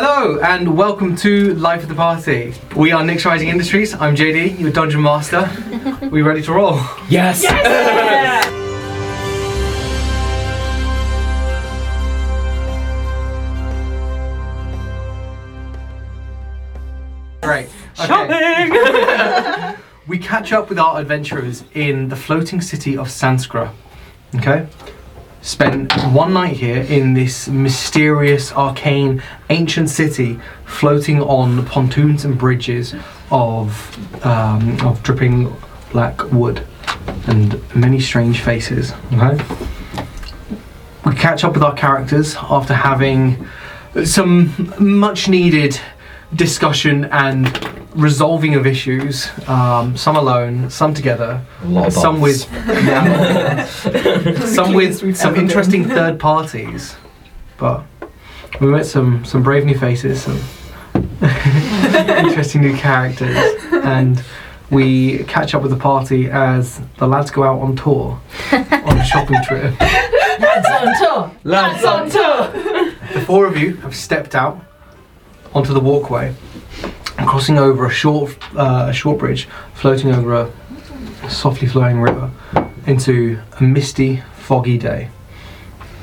Hello and welcome to Life of the Party. We are Nick's Rising Industries. I'm JD, your dungeon master. we ready to roll? Yes. Great. Okay. we catch up with our adventurers in the floating city of Sanskra. Okay? Spend one night here in this mysterious, arcane, ancient city, floating on pontoons and bridges of um, of dripping black wood and many strange faces. Okay? We catch up with our characters after having some much needed discussion and resolving of issues. Um, some alone, some together, some with some with some interesting third parties. But we met some some brave new faces, some interesting new characters, and we catch up with the party as the lads go out on tour on a shopping trip. Lads on tour. Lads on tour. The four of you have stepped out onto the walkway, crossing over a short, uh, a short bridge, floating over a softly flowing river, into a misty, foggy day,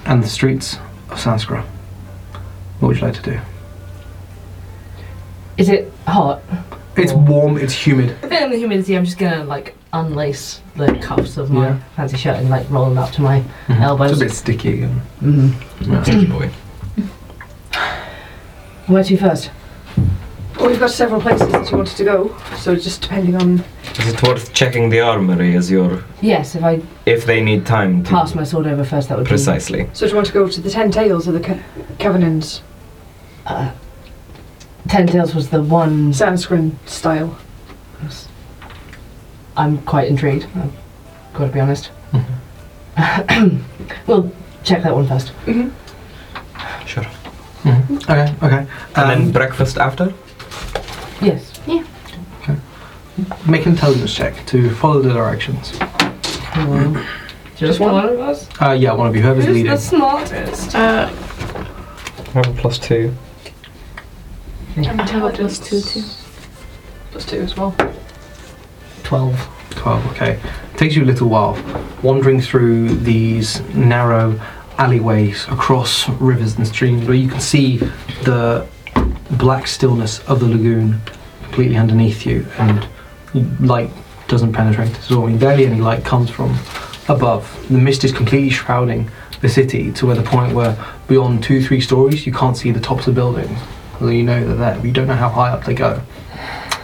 and the streets of Sanskra. What would you like to do? Is it hot? It's warm. It's humid. Feeling the humidity, I'm just gonna like unlace the cuffs of my Yeah. fancy shirt and like roll them up to my elbows. It's a bit sticky. And, Mhm. yeah. Sticky boy. Where to first? Well, we've got several places that you wanted to go, so just depending on. Is it worth checking the armory as your Yes, if I if they need time to pass my sword over first, that would precisely? So do you want to go to the Ten Tails or the Ca- Covenants be. Uh, Ten Tails was the one. Sanskrit style? I'm quite intrigued. I've got to be honest. we'll check that one first. Sure. Mhm. Okay. Okay. And then Um, breakfast after? Yes. Yeah. Okay. Make an intelligence check to follow the directions. Just one? one of us. Uh, yeah, one of you, whoever's Who's leading. the smartest? Uh, I have a plus two. and plus two, two. Plus two as well. Twelve. 12, okay. takes you a little while wandering through these narrow alleyways across rivers and streams where you can see the black stillness of the lagoon completely underneath you and light doesn't penetrate at all. I mean, barely any light comes from above. The mist is completely shrouding the city to where the point where beyond two, three stories you can't see the tops of buildings. Although you know they're there, but you don't know how high up they go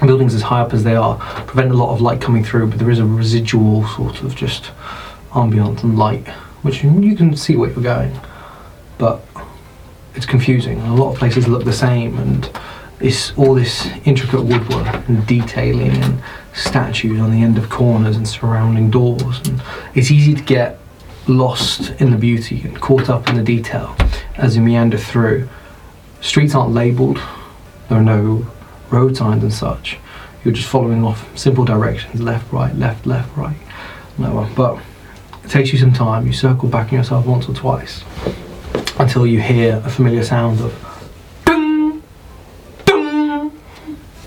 buildings as high up as they are prevent a lot of light coming through, but there is a residual sort of just ambience and light, which you can see where you're going, but it's confusing. A lot of places look the same, and it's all this intricate woodwork and detailing and statues on the end of corners and surrounding doors, and it's easy to get lost in the beauty and caught up in the detail as you meander through. Streets aren't labelled. There are no road signs and such. You're just following off simple directions, left, right, left, left, right. No, but it takes you some time. You circle back on yourself once or twice until you hear a familiar sound of dung, dung,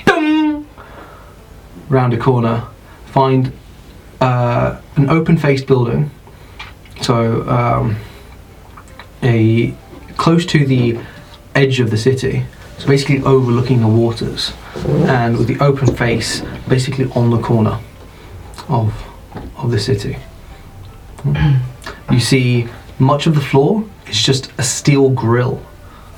dung. Round a corner, find uh, an open-faced building. So um, a close to the edge of the city. So basically overlooking the waters and with the open face basically on the corner of of the city. You see much of the floor is just a steel grill.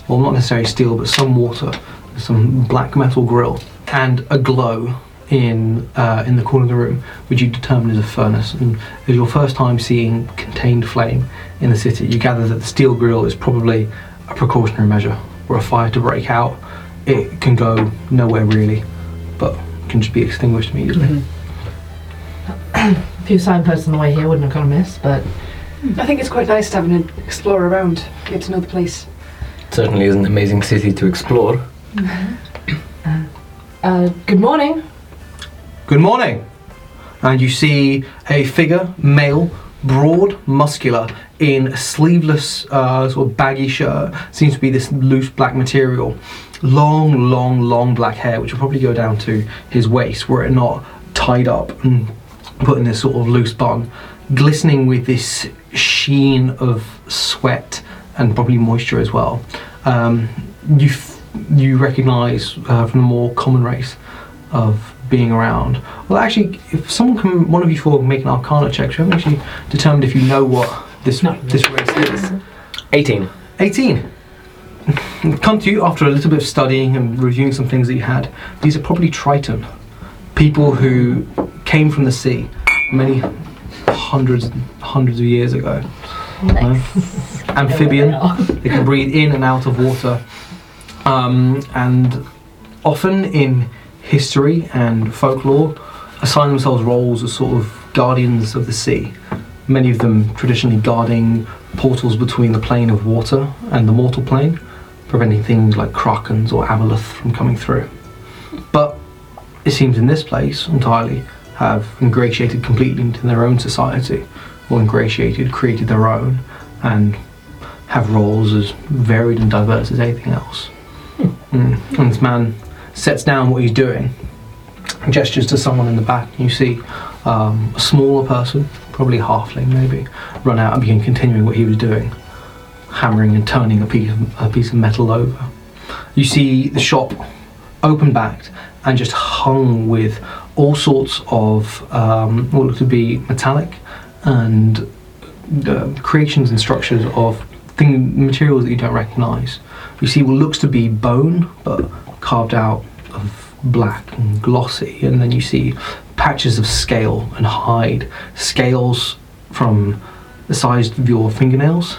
Well not necessarily steel but some water, some black metal grill and a glow in uh, in the corner of the room which you determine is a furnace and as your first time seeing contained flame in the city you gather that the steel grill is probably a precautionary measure were a fire to break out, it can go nowhere really, but can just be extinguished immediately. A few signposts on the way here wouldn't have gone amiss, but I think it's quite nice to have an explore around, get to know the place. Certainly is an amazing city to explore. uh, good morning. Good morning! And you see a figure, male, broad, muscular, in a sleeveless, uh, sort of baggy shirt. Seems to be this loose black material. Long, long, long black hair, which will probably go down to his waist, were it not tied up and put in this sort of loose bun, glistening with this sheen of sweat and probably moisture as well. Um, you f- you recognise uh, from the more common race of being around. Well, actually, if someone can, one of you four, make an Arcana check, so I haven't actually determined if you know what this No. this race is. 18. 18. Come to you after a little bit of studying and reviewing some things that you had. These are probably Triton, people who came from the sea many hundreds hundreds of years ago. Amphibian, they can breathe in and out of water, um, and often in history and folklore, assign themselves roles as sort of guardians of the sea. Many of them traditionally guarding portals between the plane of water and the mortal plane, preventing things like krakens or aboleth from coming through. But it seems in this place entirely have ingratiated completely into their own society, or ingratiated, created their own, and have roles as varied and diverse as anything else. Mm. And this man sets down what he's doing, gestures to someone in the back. You see um, a smaller person, probably a halfling maybe, run out and begin continuing what he was doing, hammering and turning a piece of, a piece of metal over. You see the shop open backed and just hung with all sorts of um, what look to be metallic and uh, creations and structures of thing, materials that you don't recognise. You see what looks to be bone, but carved out of black and glossy, and then you see patches of scale and hide, scales from the size of your fingernails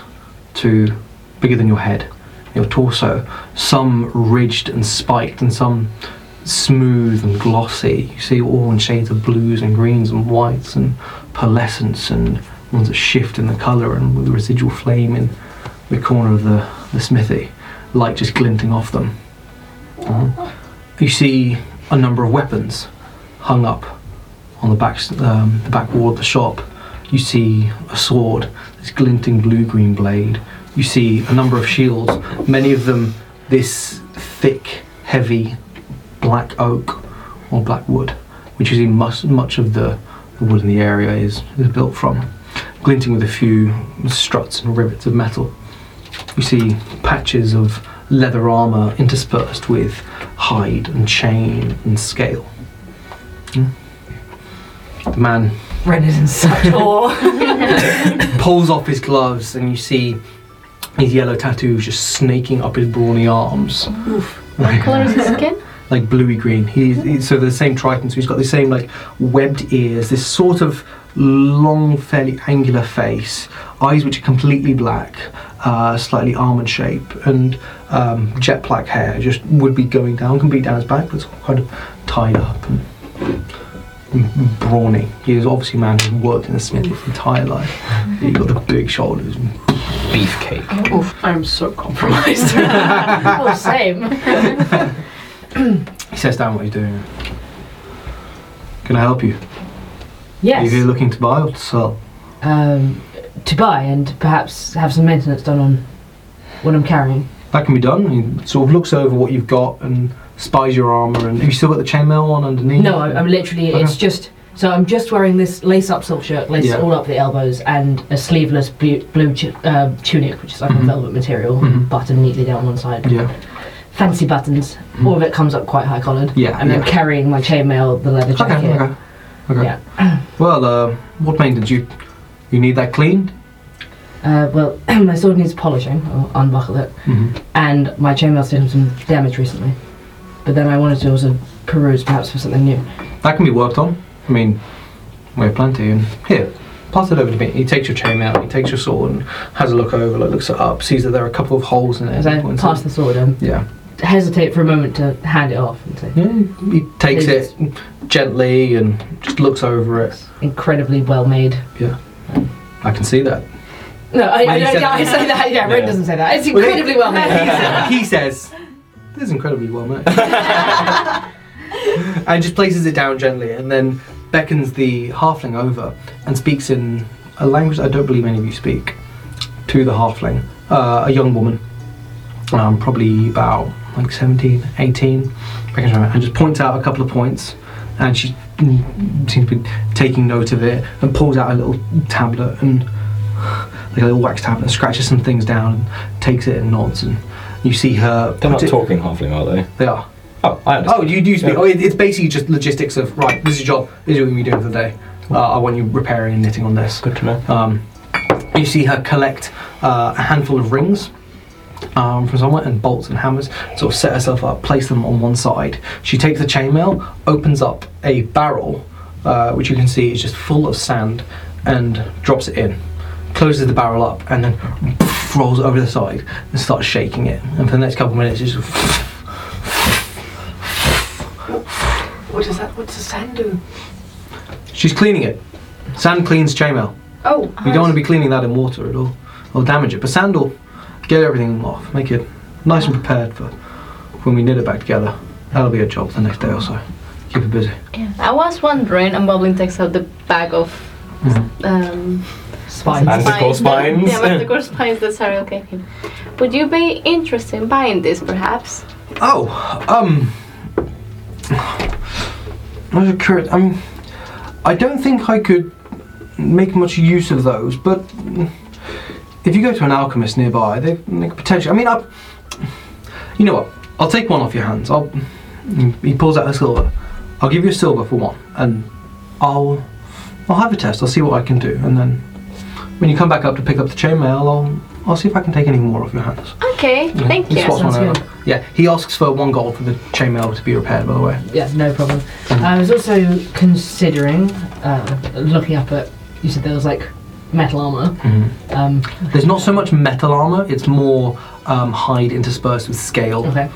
to bigger than your head, your torso, some ridged and spiked, and some smooth and glossy. You see all in shades of blues and greens and whites and pearlescence and ones that shift in the colour and with residual flame in the corner of the, the smithy, light just glinting off them. Uh, you see a number of weapons hung up on the back, um, the back wall of the shop. You see a sword, this glinting blue-green blade. You see a number of shields, many of them this thick, heavy black oak or black wood, which is in much, much of the, the wood in the area is, is built from, glinting with a few struts and rivets of metal. You see patches of leather armour interspersed with hide and chain and scale. Hmm. The man Ren is in such awe. pulls off his gloves and you see his yellow tattoos just snaking up his brawny arms. What colour is his skin? Like bluey green. He's, he's so the same Triton. So he's got the same like webbed ears, this sort of long, fairly angular face, eyes which are completely black, uh, slightly almond shape, and um, jet black hair. Just would be going down, can be down his back, but it's kind of tied up and, and brawny. He is obviously a man who's worked in the smith his entire life. He's got the big shoulders. Beefcake. Oof, I'm so compromised. oh, same. He sets down what he's doing. Can I help you? Yes. Are you looking to buy or to sell? Um, to buy and perhaps have some maintenance done on what I'm carrying. That can be done. He sort of looks over what you've got and spies your armour. And have you still got the chainmail on underneath? No, I- I'm literally. It's just. So I'm just wearing this lace-up silk shirt, lace Yeah. all up the elbows, and a sleeveless blue, blue uh, tunic, which is like Mhm. a velvet material, Mhm. buttoned neatly down one side. Yeah. Fancy buttons. Mhm. All of it comes up quite high collared. Yeah, And I'm yeah. carrying my chainmail, the leather jacket. Okay. Okay. okay. Yeah. Well, uh, what did you you need that cleaned? Uh, well, my sword needs polishing. I'll unbuckle it. Mm-hmm. And my chainmail's taken some damage recently. But then I wanted to also peruse perhaps for something new. That can be worked on. I mean, we have plenty. And here, pass it over to me. He takes your chainmail. He takes your sword and has a look over. Like looks it up. Sees that there are a couple of holes in it. As I Points pass the sword, I Yeah. Hesitate for a moment to hand it off and say, Yeah. He takes it gently and just looks over it. incredibly well made. Yeah, I can see that. No, I, Well, I, you don't, said- I say that. Yeah, Ren Yeah. doesn't say that. It's Well, incredibly well made. he says, "This is incredibly well made," and just places it down gently, and then beckons the halfling over and speaks in a language I don't believe any of you speak. to the halfling, uh, a young woman, um, probably about like 17, 18, I can remember, and just points out a couple of points, and she seems to be taking note of it, and pulls out a little tablet and like a little wax tablet, and scratches some things down, and takes it and nods, and you see her. They're not talking halfling, are they? They are. Oh, I understand. Oh, you do speak. Yeah. Oh, it, it's basically just logistics of right. This is your job. This is what you're doing for the day. Uh, I want you repairing and knitting on this. Good to know. Um, you see her collect uh, a handful of rings um, from somewhere and bolts and hammers. Sort of set herself up, place them on one side. She takes the chainmail, opens up a barrel, uh, which you can see is just full of sand, and drops it in. Closes the barrel up and then rolls it over the side and starts shaking it. And for the next couple of minutes, it's just What does that? What does sand do? She's cleaning it. Sand cleans chainmail. Oh, You don't want to be cleaning that in water at all. It'll damage it. But sand will get everything off, make it nice and prepared for when we knit it back together. That'll be a job the next day or so. Keep it busy. Yeah. I was wondering, and Boblem takes out the bag of um, Spine. Manticore spines. yeah, manticore spines that Sariel gave him. Would you be interested in buying this, perhaps? Oh, um. I was curious. I mean, I don't think I could make much use of those, but if you go to an alchemist nearby, they, they potentially. I mean, I. You know what? I'll take one off your hands. I'll. He pulls out a silver. I'll give you a silver for one, and I'll. I'll have a test. I'll see what I can do, and then when you come back up to pick up the chainmail, I'll. I'll see if I can take any more off your hands. Okay, Yeah, thank you. swaps one Sounds over. Yeah, he asks for one gold for the chainmail to be repaired. By the way. Yeah, no problem. I was also considering uh, looking up at. You said there was like metal armor. Um, There's not so much metal armor; it's more um, hide interspersed with scale. okay.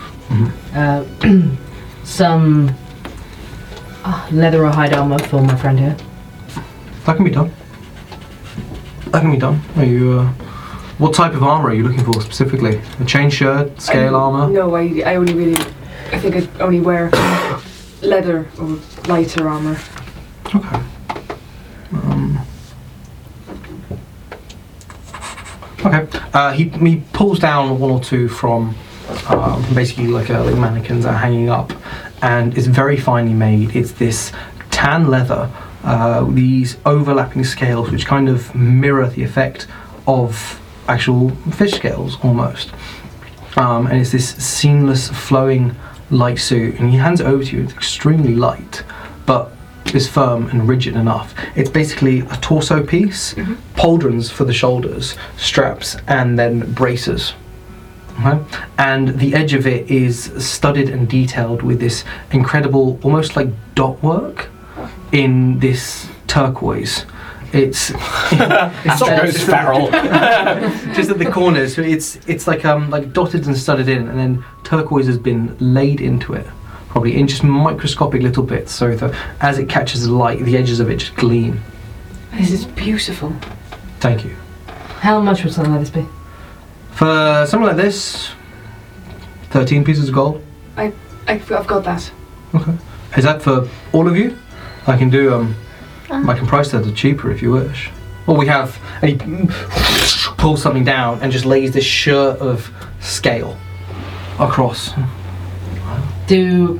Uh, some uh, leather or hide armor for my friend here. That can be done. That can be done. Are you? Uh, what type of armor are you looking for specifically? A chain shirt, scale I- armor? No, I, I only really, I think I only wear leather or lighter armor. Okay. Okay. Uh, he he pulls down one or two from um, basically like uh, like mannequins are hanging up, and it's very finely made. It's this tan leather, uh, these overlapping scales, which kind of mirror the effect of actual fish scales almost. Um, and it's this seamless, flowing light suit, and he hands it over to you. It's extremely light, but is firm and rigid enough. It's basically a torso piece, pauldrons for the shoulders, straps, and then braces. Okay? And the edge of it is studded and detailed with this incredible, almost like dot work in this turquoise. It's it's Ghost Farrell. just at the corners. So it's it's like um like dotted and studded in, and then turquoise has been laid into it, probably in just microscopic little bits, so that as it catches the light, the edges of it just gleam. This is beautiful. Thank you. How much would something like this be? For something like this, thirteen pieces of gold. I've, I've got that. Okay. Is that for all of you? I can do um, I can price that cheaper if you wish. Or we have, and he pulls something down and just lays this shirt of scale across. Do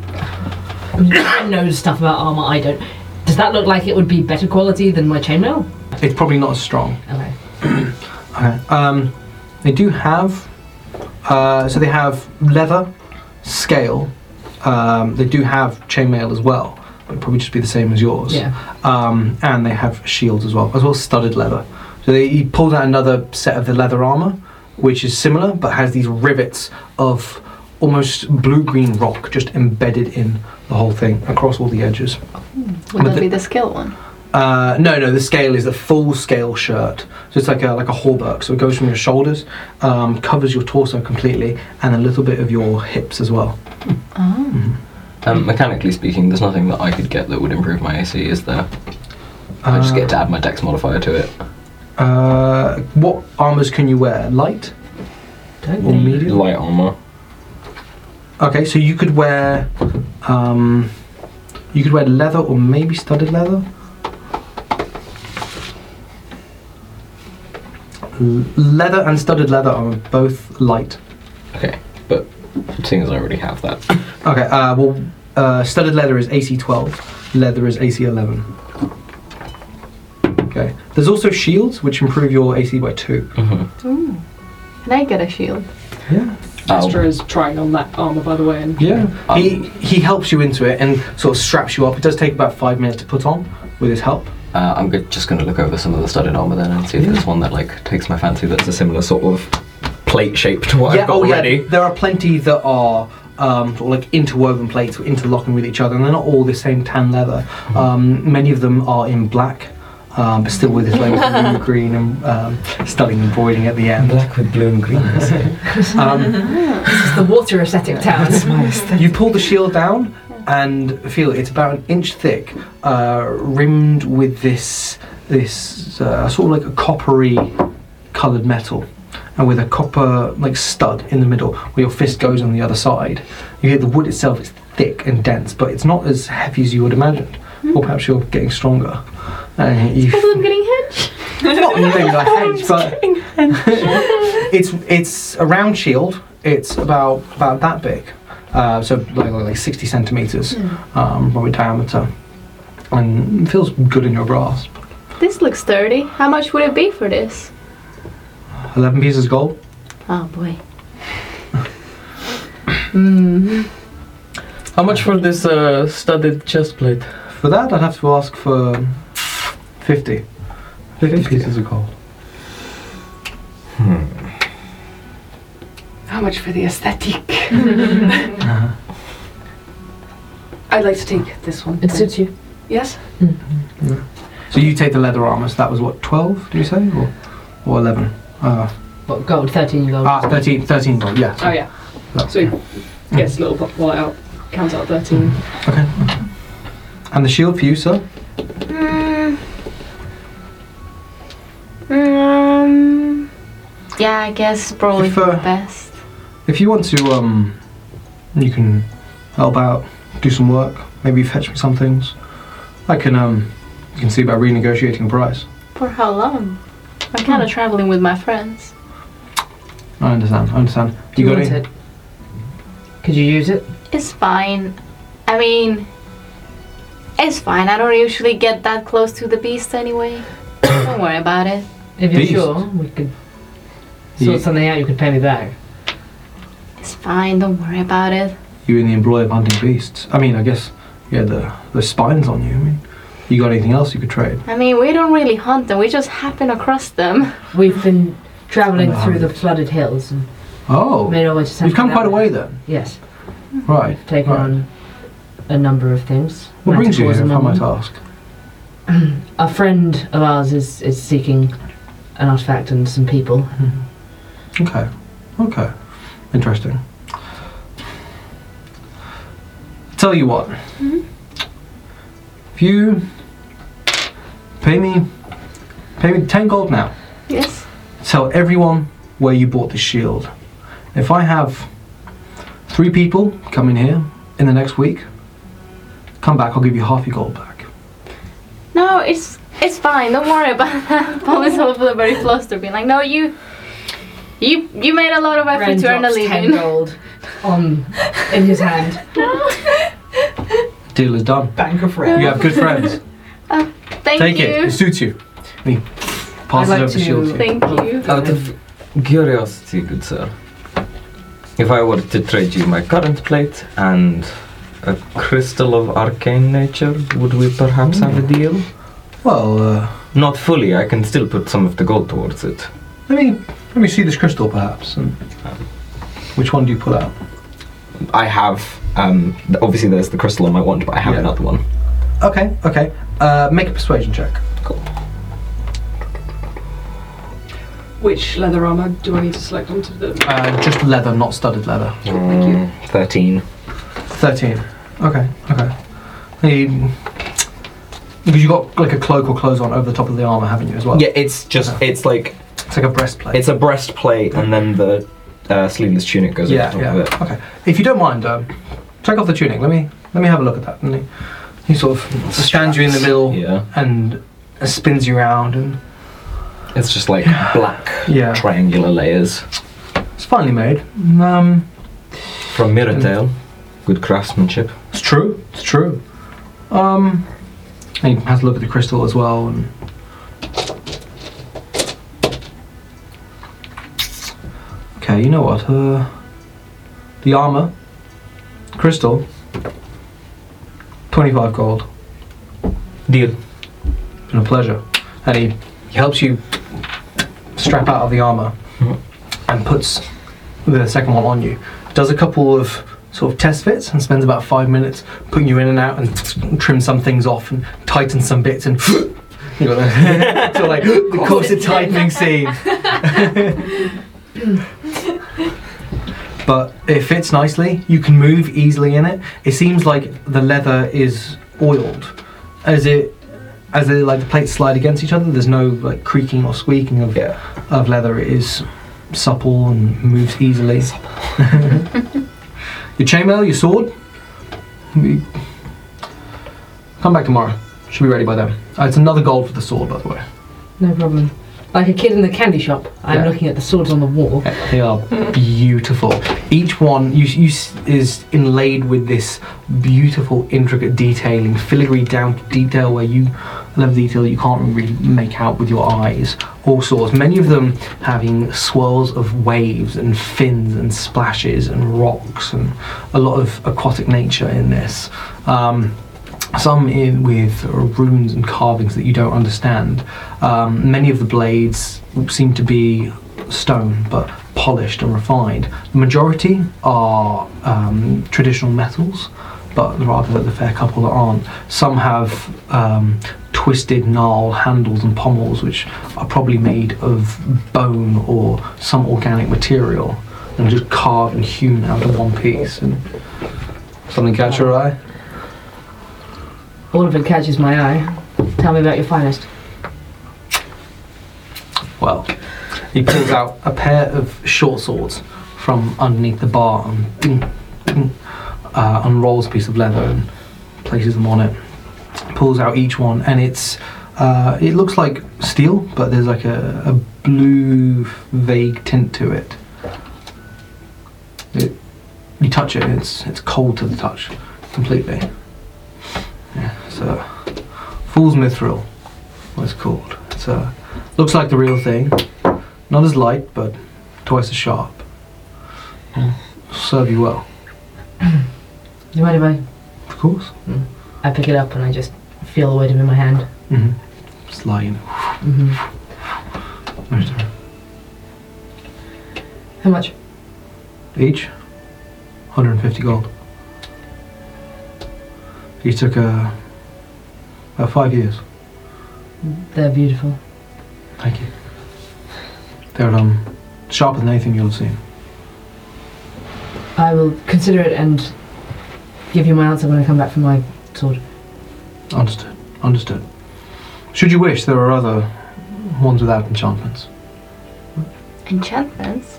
I knows stuff about armor? I don't. Does that look like it would be better quality than my chainmail? It's probably not as strong. Okay. Okay. Um, they do have, uh, so they have leather, scale. Um, they do have chainmail as well, but it'd probably just be the same as yours. Yeah. Um, and they have shields as well, as well as studded leather. So they, he pulled out another set of the leather armor, which is similar but has these rivets of almost blue-green rock just embedded in the whole thing across all the edges. Would But that the- be the skill one? Uh, no, no, the scale is a full scale shirt. So it's like a like a hauberk. So it goes from your shoulders, um, covers your torso completely, and a little bit of your hips as well. Oh. Um, mechanically speaking, there's nothing that I could get that would improve my AC, is there? I just get to add my dex modifier to it. Uh, what armors can you wear? Light Don't or think- medium? Light armor. Okay, so you could wear, um, you could wear leather or maybe studded leather. l- leather and studded leather are both light. Okay, but seeing as I already have that, Okay, uh, well, uh, studded leather is AC 12, leather is AC 11. Okay. There's also shields, which improve your AC by 2. mm-hmm. Ooh. Can I get a shield? Yeah. Astra is trying on that armor, by the way, and Yeah. He, he helps you into it and sort of straps you up. It does take about 5 minutes to put on with his help. uh, I'm go- just going to look over some of the studded armor then and see if Yeah. there's one that like takes my fancy. That's a similar sort of plate shape to what yeah, I've got oh, already. yeah. There are plenty that are um, sort of like interwoven plates, interlocking with each other, and they're not all the same tan leather. Um, many of them are in black, um, but still with this like blue, green, and um, stunning embroidering at the end. Black with blue and green. Um, This is the water ascetic town. you pull the shield down and feel it's about an inch thick, uh, rimmed with this this uh, sort of like a coppery coloured metal, and with a copper like stud in the middle where your fist goes on the other side. You hear the wood itself is thick and dense, but it's not as heavy as you would imagined. Or perhaps you're getting stronger. Uh, you Because I'm getting hedge. not maybe like hedge, but it's it's a round shield. It's about about that big, uh, so like like sixty centimeters, um, probably diameter, and it feels good in your grasp. This looks sturdy. How much would it be for this? Eleven pieces of gold. Oh boy. mm. How much for this uh, studded chest plate? For that, I'd have to ask for fifty. Fifty pieces of gold. how much for the aesthetic? Uh-huh. I'd like to take this one. It suits you. Yes. So you take the leather armor. So that was what twelve? Do you say or or eleven? Uh, What, gold, 13 gold. ah, 13, 13 gold. Yeah. Oh yeah. No. So he gets a little bu- wallet out, counts out thirteen. Okay. And the shield for you, sir. Mm. Um. Yeah, I guess probably If, for uh, the best. If you want to, um, you can help out, do some work, maybe fetch me some things. I can, um, you can see about renegotiating a price. For how long? I'm kind of traveling with my friends. I understand. I understand. Do you, got want any? it? Could you use it? It's fine. I mean, it's fine. I don't usually get that close to the beast anyway. don't worry about it. If you're Beast. sure, we could sort Yeah. something out. You could pay me back. It's fine. Don't worry about it. You're in the employ of hunting beasts. I mean, I guess, yeah, the the spines on you. I mean, you got anything else you could trade? I mean, we don't really hunt them. We just happen across them. We've been travelling Oh, through the flooded hills and Oh, made our way to you've come quite a way America. then. Yes, Right. taken right. on a number of things. What brings you Manticores here, if I among might them. ask? A friend of ours is, is seeking an artifact and some people. Okay. Okay. Interesting. Tell you what. Mm-hmm. If you pay me pay me ten gold now, Yes. tell everyone where you bought the shield. If I have three people come in here in the next week, come back, I'll give you half your gold back. No, it's it's fine. Don't worry about that. Paul is hopefully very flustered, being like, "No, you, you, you made a lot of effort Ren to earn a drops ten living." gold on in his hand. Deal is done. Bank of You have good friends. Uh, thank Take you. it. It suits you. And he passes I'd like over the to- shield to you. Thank you. Out of curiosity, good sir, if I were to trade you my current plate and a crystal of arcane nature, would we perhaps have a hmm. deal? Well, uh, Not fully, I can still put some of the gold towards it. let me let me see this crystal, perhaps. And which one do you pull out? I have, um, th- obviously there's the crystal on my wand, but I have Yeah. another one. Okay, okay. Uh, make a persuasion check. Cool. Which leather armor do I need to select onto the? Uh, just leather, not studded leather. Thank you. Mm, 13. Thirteen. Okay, okay. You- because you've got like a cloak or clothes on over the top of the armor, haven't you, as well? Yeah, it's just, it's like, It's like a breastplate. it's a breastplate and then the uh, sleeveless tunic goes yeah, over top yeah. of it. Okay. If you don't mind, um, take off the tunic. Let me let me have a look at that. And he, he sort of stands you in the middle Yeah. and spins you around and It's just like black Yeah. triangular layers It's finely made. Um, from Mirrortail. Good craftsmanship. it's true. It's true. Um, and he has a look at the crystal as well. And okay, you know what? Uh, the armor, crystal, twenty-five gold. Deal. It's been a pleasure. And he, he helps you strap out of the armor Mhm. and puts the second one on you. Does a couple of sort of test fits and spends about five minutes putting you in and out and trim some things off and tighten some bits and you got the so like the corset tightening scene. but it fits nicely. You can move easily in it. It seems like the leather is oiled as it as it, like the plates slide against each other. There's no like creaking or squeaking of Yeah. of leather. It is supple and moves easily. Your chainmail, your sword. Come back tomorrow. Should be ready by then. Uh, it's another gold for the sword, by the way. No problem. Like a kid in the candy shop, I'm Yeah. looking at the swords on the wall. They are beautiful. Each one you, you, s- is inlaid with this beautiful, intricate detailing, filigree down to detail where you level detail that you can't really make out with your eyes. All sorts. Many of them having swirls of waves and fins and splashes and rocks and a lot of aquatic nature in this. Um, some in with runes and carvings that you don't understand. Um, many of the blades seem to be stone, but polished and refined. The majority are um, traditional metals, but there are the fair couple that aren't. Some have um, twisted, gnarled handles and pommels, which are probably made of bone or some organic material, and just carved and hewn out of one piece. And something catch your eye? All of it catches my eye. Tell me about your finest. Well, he pulls out a pair of short swords from underneath the bar and ding, ding, uh, unrolls a piece of leather and places them on it. Pulls out each one, and it's uh, it looks like steel, but there's like a, a blue vague tint to it. It you touch it, it's it's cold to the touch, completely. Yeah, so Fool's Mithril, what it's called. It's a Looks like the real thing. Not as light, but twice as sharp. Mm. Serve you well. You mind if I, Of course. I pick it up and I just feel the weight of it in my hand? Mm-hmm. Just lying. Mm-hmm. How much? Each, 150 gold. He took uh, about five years. They're beautiful. Thank you. They're um, sharper than anything you'll have seen. I will consider it and give you my answer when I come back from my sword. Understood. Understood. Should you wish, there are other ones without enchantments. Enchantments?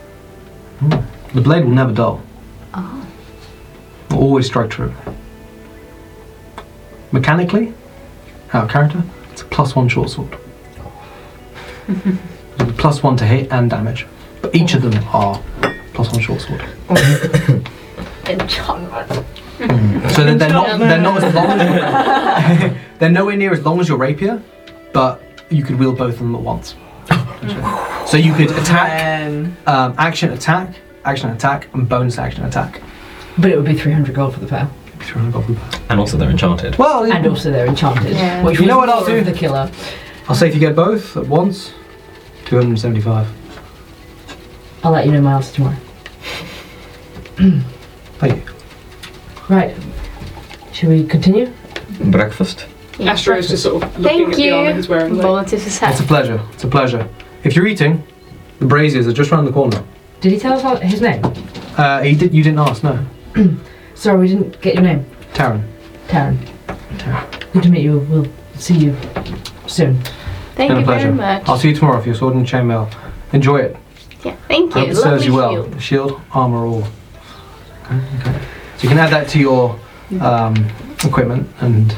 Hmm. The blade will never dull. Oh. will always strike true. Mechanically, our character, it's a plus one short sword. plus one to hit and damage. But each of them are plus one short sword. Enchantment. So they're, they're not they're not as long as they're nowhere near as long as your rapier, but you could wield both of them at once. So you could attack, And um, action attack, action attack, and bonus action attack. But it would be 300 gold for the pair. If you're on a goblin path. And also they're enchanted. Well, And also they're enchanted. Yeah. Which You know was what I'll more do? of The killer. I'll say if you get both at once, two hundred and seventy-five. I'll let you know my answer tomorrow. Thank you. Right. Should we continue? Breakfast? Astra is just sort of looking Thank at the armor you. he's wearing. Like, Bolus is It's a pleasure. It's a pleasure. If you're eating, the braziers are just around the corner. Did he tell us how- his name? Uh, he did. You didn't ask, no. Sorry, we didn't get your name. Taryn. Taryn. Taryn. Good to meet you. We'll see you soon. Thank Been a you pleasure. very much. I'll see you tomorrow for your sword and chainmail. Enjoy it. Yeah, thank I you. hope it serves Lovely you well. shield. Shield, armor, all. Okay, okay. So you can add that to your um, equipment and.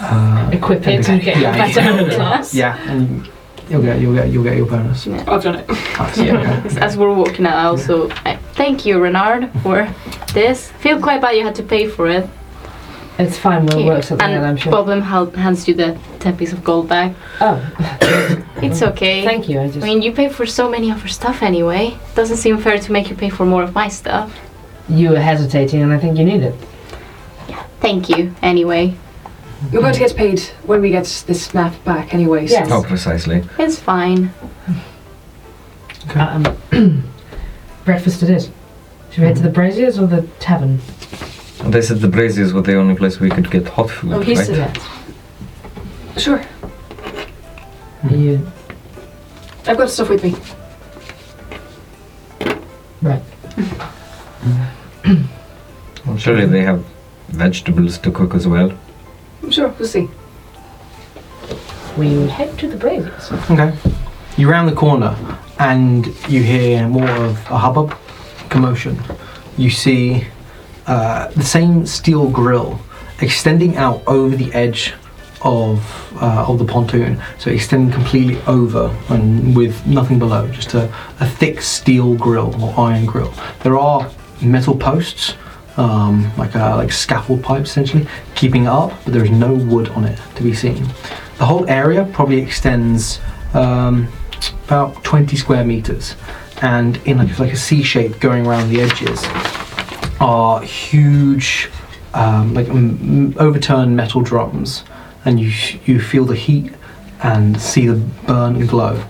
Uh, Equip it to get Yeah. better class. yeah, and You'll get you'll get you'll get your bonus. I've done it. Nice. Yeah. As- As we're walking out, I also I thank you, Renard, for this. Feel quite bad you had to pay for it. It's fine. We'll Here. work something out. I'm And sure. Boblem hands you the ten piece of gold back. oh, It's okay. thank you. I just. I just mean, you pay for so many of her stuff anyway. Doesn't seem fair to make you pay for more of my stuff. You were hesitating, and I think you need it. Thank you, anyway. You're going to get paid when we get this map back anyway. so- Yes. Oh, precisely. It's fine. Okay. Um, breakfast it is. Should we head to the Braziers or the tavern? They said the braziers were the only place we could get hot food, Oh, he right? said- Sure. Are you I've got stuff with me. right? Well, surely they have vegetables to cook as well. I'm sure. We'll see. We head to the Braziers. Okay. You round the corner and you hear more of a hubbub, commotion. You see uh, the same steel grill extending out over the edge of uh, of the pontoon, so extending completely over and with nothing below, just a, a thick steel grill or iron grill. There are metal posts, um, like a, like scaffold pipes essentially, keeping it up, but there is no wood on it to be seen. The whole area probably extends um, about 20 square meters, and in like, like a C shape going around the edges are huge, um, like m- overturned metal drums, and you you feel the heat and see the burn and glow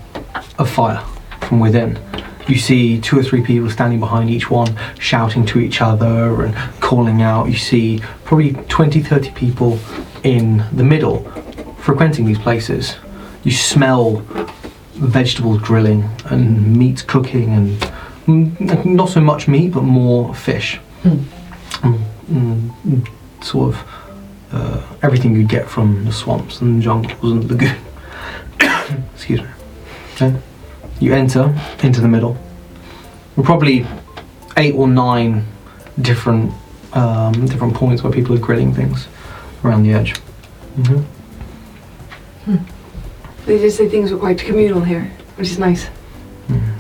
of fire from within. You see two or three people standing behind each one, shouting to each other and calling out. You see probably 20, 30 people in the middle frequenting these places. You smell vegetables grilling and meat cooking and mm, not so much meat but more fish. Hmm. Mm, mm, sort of uh, everything you'd get from the swamps and jungles and the lagoon. Excuse me. Okay. You enter into the middle. We're probably eight or nine different um, different points where people are grilling things around the edge. hmm They just say things were quite communal here, which is nice.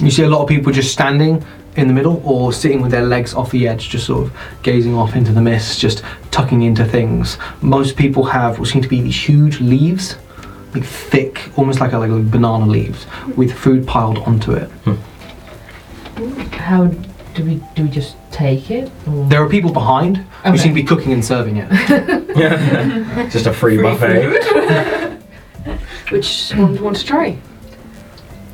You see a lot of people just standing in the middle or sitting with their legs off the edge, just sort of gazing off into the mist, just tucking into things. Most people have what seem to be these huge leaves, like thick, almost like a, like a banana leaves, with food piled onto it. How do we do? We just take it? Or? There are people behind who Okay. seem to be cooking and serving it. Just a free, buffet. Which one do you want to try?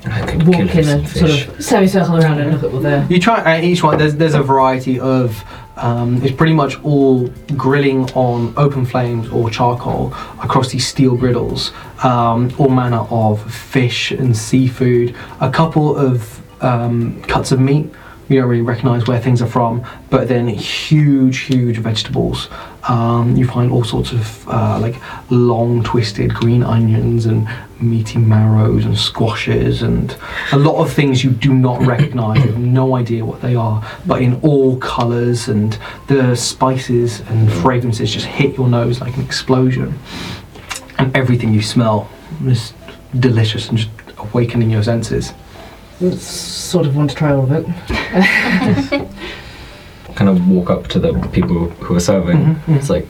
I could Walk kill in some a fish. sort of semicircle around and look at what they're. You try uh, each one. There's there's a variety of. Um, it's pretty much all grilling on open flames or charcoal across these steel griddles. Um, all manner of fish and seafood. A couple of um, cuts of meat. You don't really recognise where things are from, but then huge, huge vegetables. Um, you find all sorts of uh, like long, twisted green onions and meaty marrows and squashes and a lot of things you do not recognise. you have no idea what they are, but in all colours and the spices and fragrances just hit your nose like an explosion, and everything you smell is delicious and just awakening your senses. Sort of want to try all of it. Kind of walk up to the people who are serving. Mhm, It's like,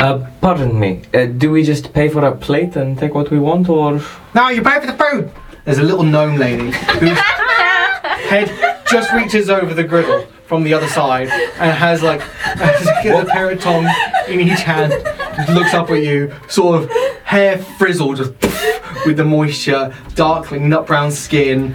uh, pardon me, uh, do we just pay for a plate and take what we want, or No, you pay for the food. There's a little gnome lady whose head just reaches over the griddle from the other side and has like a pair of tongs in each hand, looks up at you, sort of hair frizzled just with the moisture, darkling nut brown skin.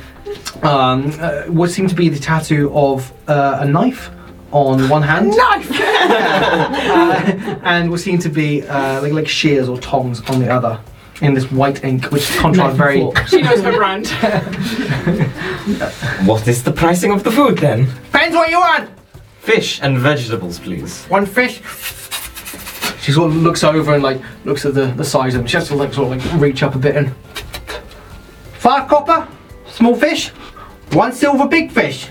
Um, uh, what seemed to be the tattoo of uh, a knife on one hand. Knife! uh, and what seemed to be uh, like, like shears or tongs on the other. In this white ink, which contrasts Knife very fork. She knows her brand. what is the pricing of the food then? Depends what you want. Fish and vegetables, please. One fish. She sort of looks over and like looks at the, the size of them. She has to like sort of like reach up a bit and five copper, small fish, one silver big fish.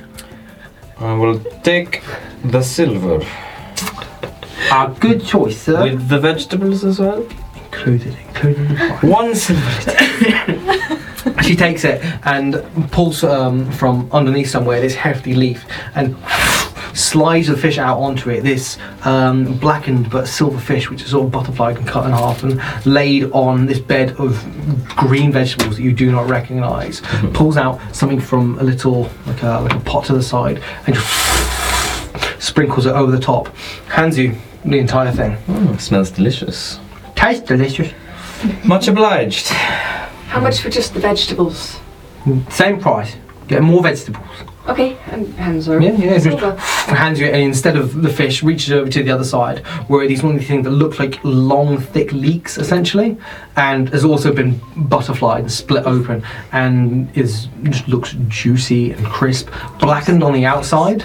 I will take the silver Ah, good choice, sir. with the vegetables as well. included, included in the. One silver. she takes it and pulls um, from underneath somewhere this hefty leaf and slides the fish out onto it. This um, blackened but silver fish, which is sort of butterfly, can cut in half and laid on this bed of green vegetables that you do not recognise. Pulls out something from a little like a like a pot to the side and just sprinkles it over the top. Hands you the entire thing. Mm, smells delicious. Tastes delicious. Much obliged. How much for just the vegetables? Same price. Get more vegetables. Okay, and hands over. Yeah, yeah. just Silver. hands you and instead of the fish, reaches over to the other side, where these one of these things that look like long, thick leeks, essentially, and has also been butterflied and split open, and is just looks juicy and crisp, blackened on the outside.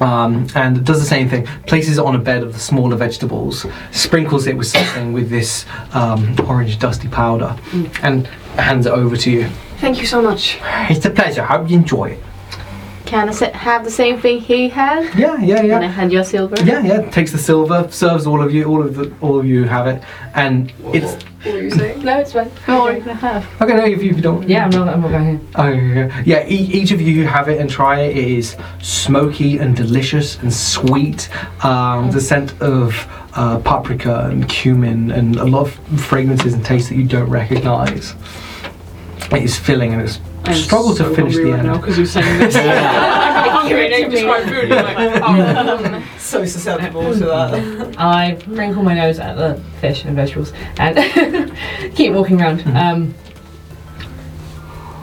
Um, and does the same thing. Places it on a bed of the smaller vegetables, sprinkles it with something with this um, orange dusty powder, and hands it over to you. Thank you so much. It's a pleasure. I hope you enjoy it. Can I have the same thing he had? Yeah, yeah, yeah. When I hand you a silver? Yeah, yeah. Takes the silver, serves all of you. All of the, all of you have it, and it's What were you saying? No, it's fine. How more can I have? okay. No, if you, if you don't. Yeah, I'm not. I'm not going here. Oh, yeah, yeah. yeah e- each of you who have it and try it, it is smoky and delicious and sweet. Um, the scent of uh, paprika and cumin and a lot of fragrances and tastes that you don't recognise. It is filling and it's I'm struggle to finish the right end. now because you're saying this. I can't hear anything describe food. I'm like, oh. So susceptible to that. I wrinkle my nose at the fish and vegetables and keep walking around. Mm-hmm. Um,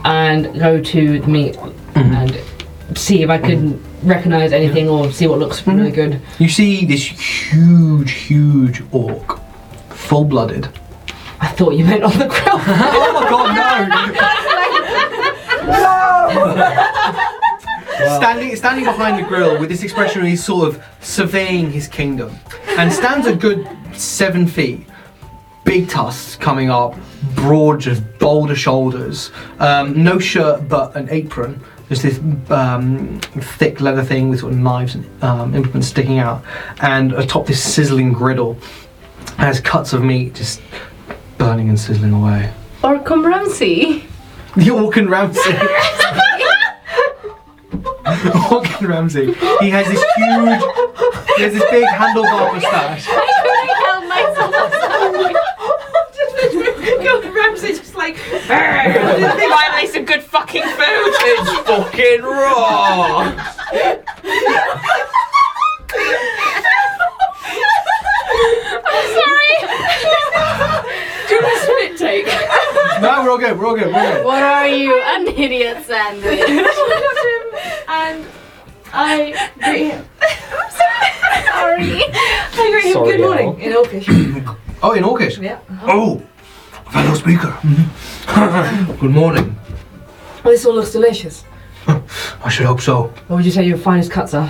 and go to the meat mm-hmm. and see if I can mm-hmm. recognise anything or see what looks really good. You see this huge, huge orc, full-blooded. I thought you meant on the grill. oh my god, no! Standing, standing behind the grill with this expression where he's sort of surveying his kingdom and stands a good seven feet. Big tusks coming up, broad, just boulder shoulders. Um, no shirt but an apron. Just this um, thick leather thing with sort of knives and um, implements sticking out. And atop this sizzling griddle has cuts of meat just burning and sizzling away. Orcom Ramsey. The Orkin Ramsey. Orkin Ramsey. He has this huge, he has this big handlebar moustache. Help myself. Ramsey's just like, finally some good fucking food. It's fucking raw. I'm sorry. Do a spit take. No, we're all good, we're all good, we're all good. What are you? An idiot sandwich. And I greet him. Sorry. I greet him Sorry, good morning Al. in Orcish. Oh, in Orcish? yeah. Oh, fellow speaker. Mm-hmm. good morning. Well, this all looks delicious. I should hope so. What would you say your finest cuts are?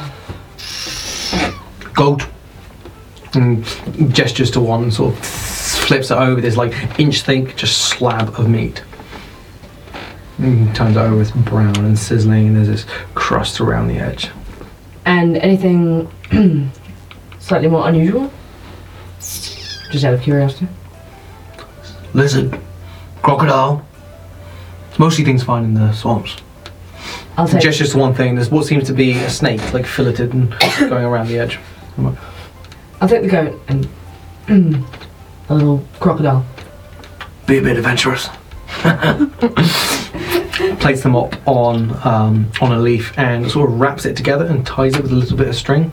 Goat. And gestures to one, sort of flips it over this like inch thick, just slab of meat. And turns it over, it's brown and sizzling, and there's this crust around the edge. And anything slightly more unusual? Just out of curiosity. Lizard, crocodile. It's mostly things found in the swamps. I'll take. Just, to one thing. There's what seems to be a snake, like filleted and going around the edge. I'll take the goat and a little crocodile. Be a bit adventurous. Plates them up on um, on a leaf and sort of wraps it together and ties it with a little bit of string,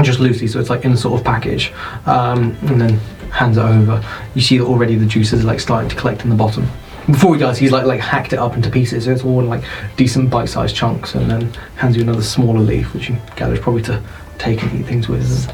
just loosely, so it's like in a sort of package, um, and then hands it over. You see that already the juices are like starting to collect in the bottom. Before he does, he's like like hacked it up into pieces, so it's all in like decent bite-sized chunks, and then hands you another smaller leaf, which you gather is probably to take and eat things with.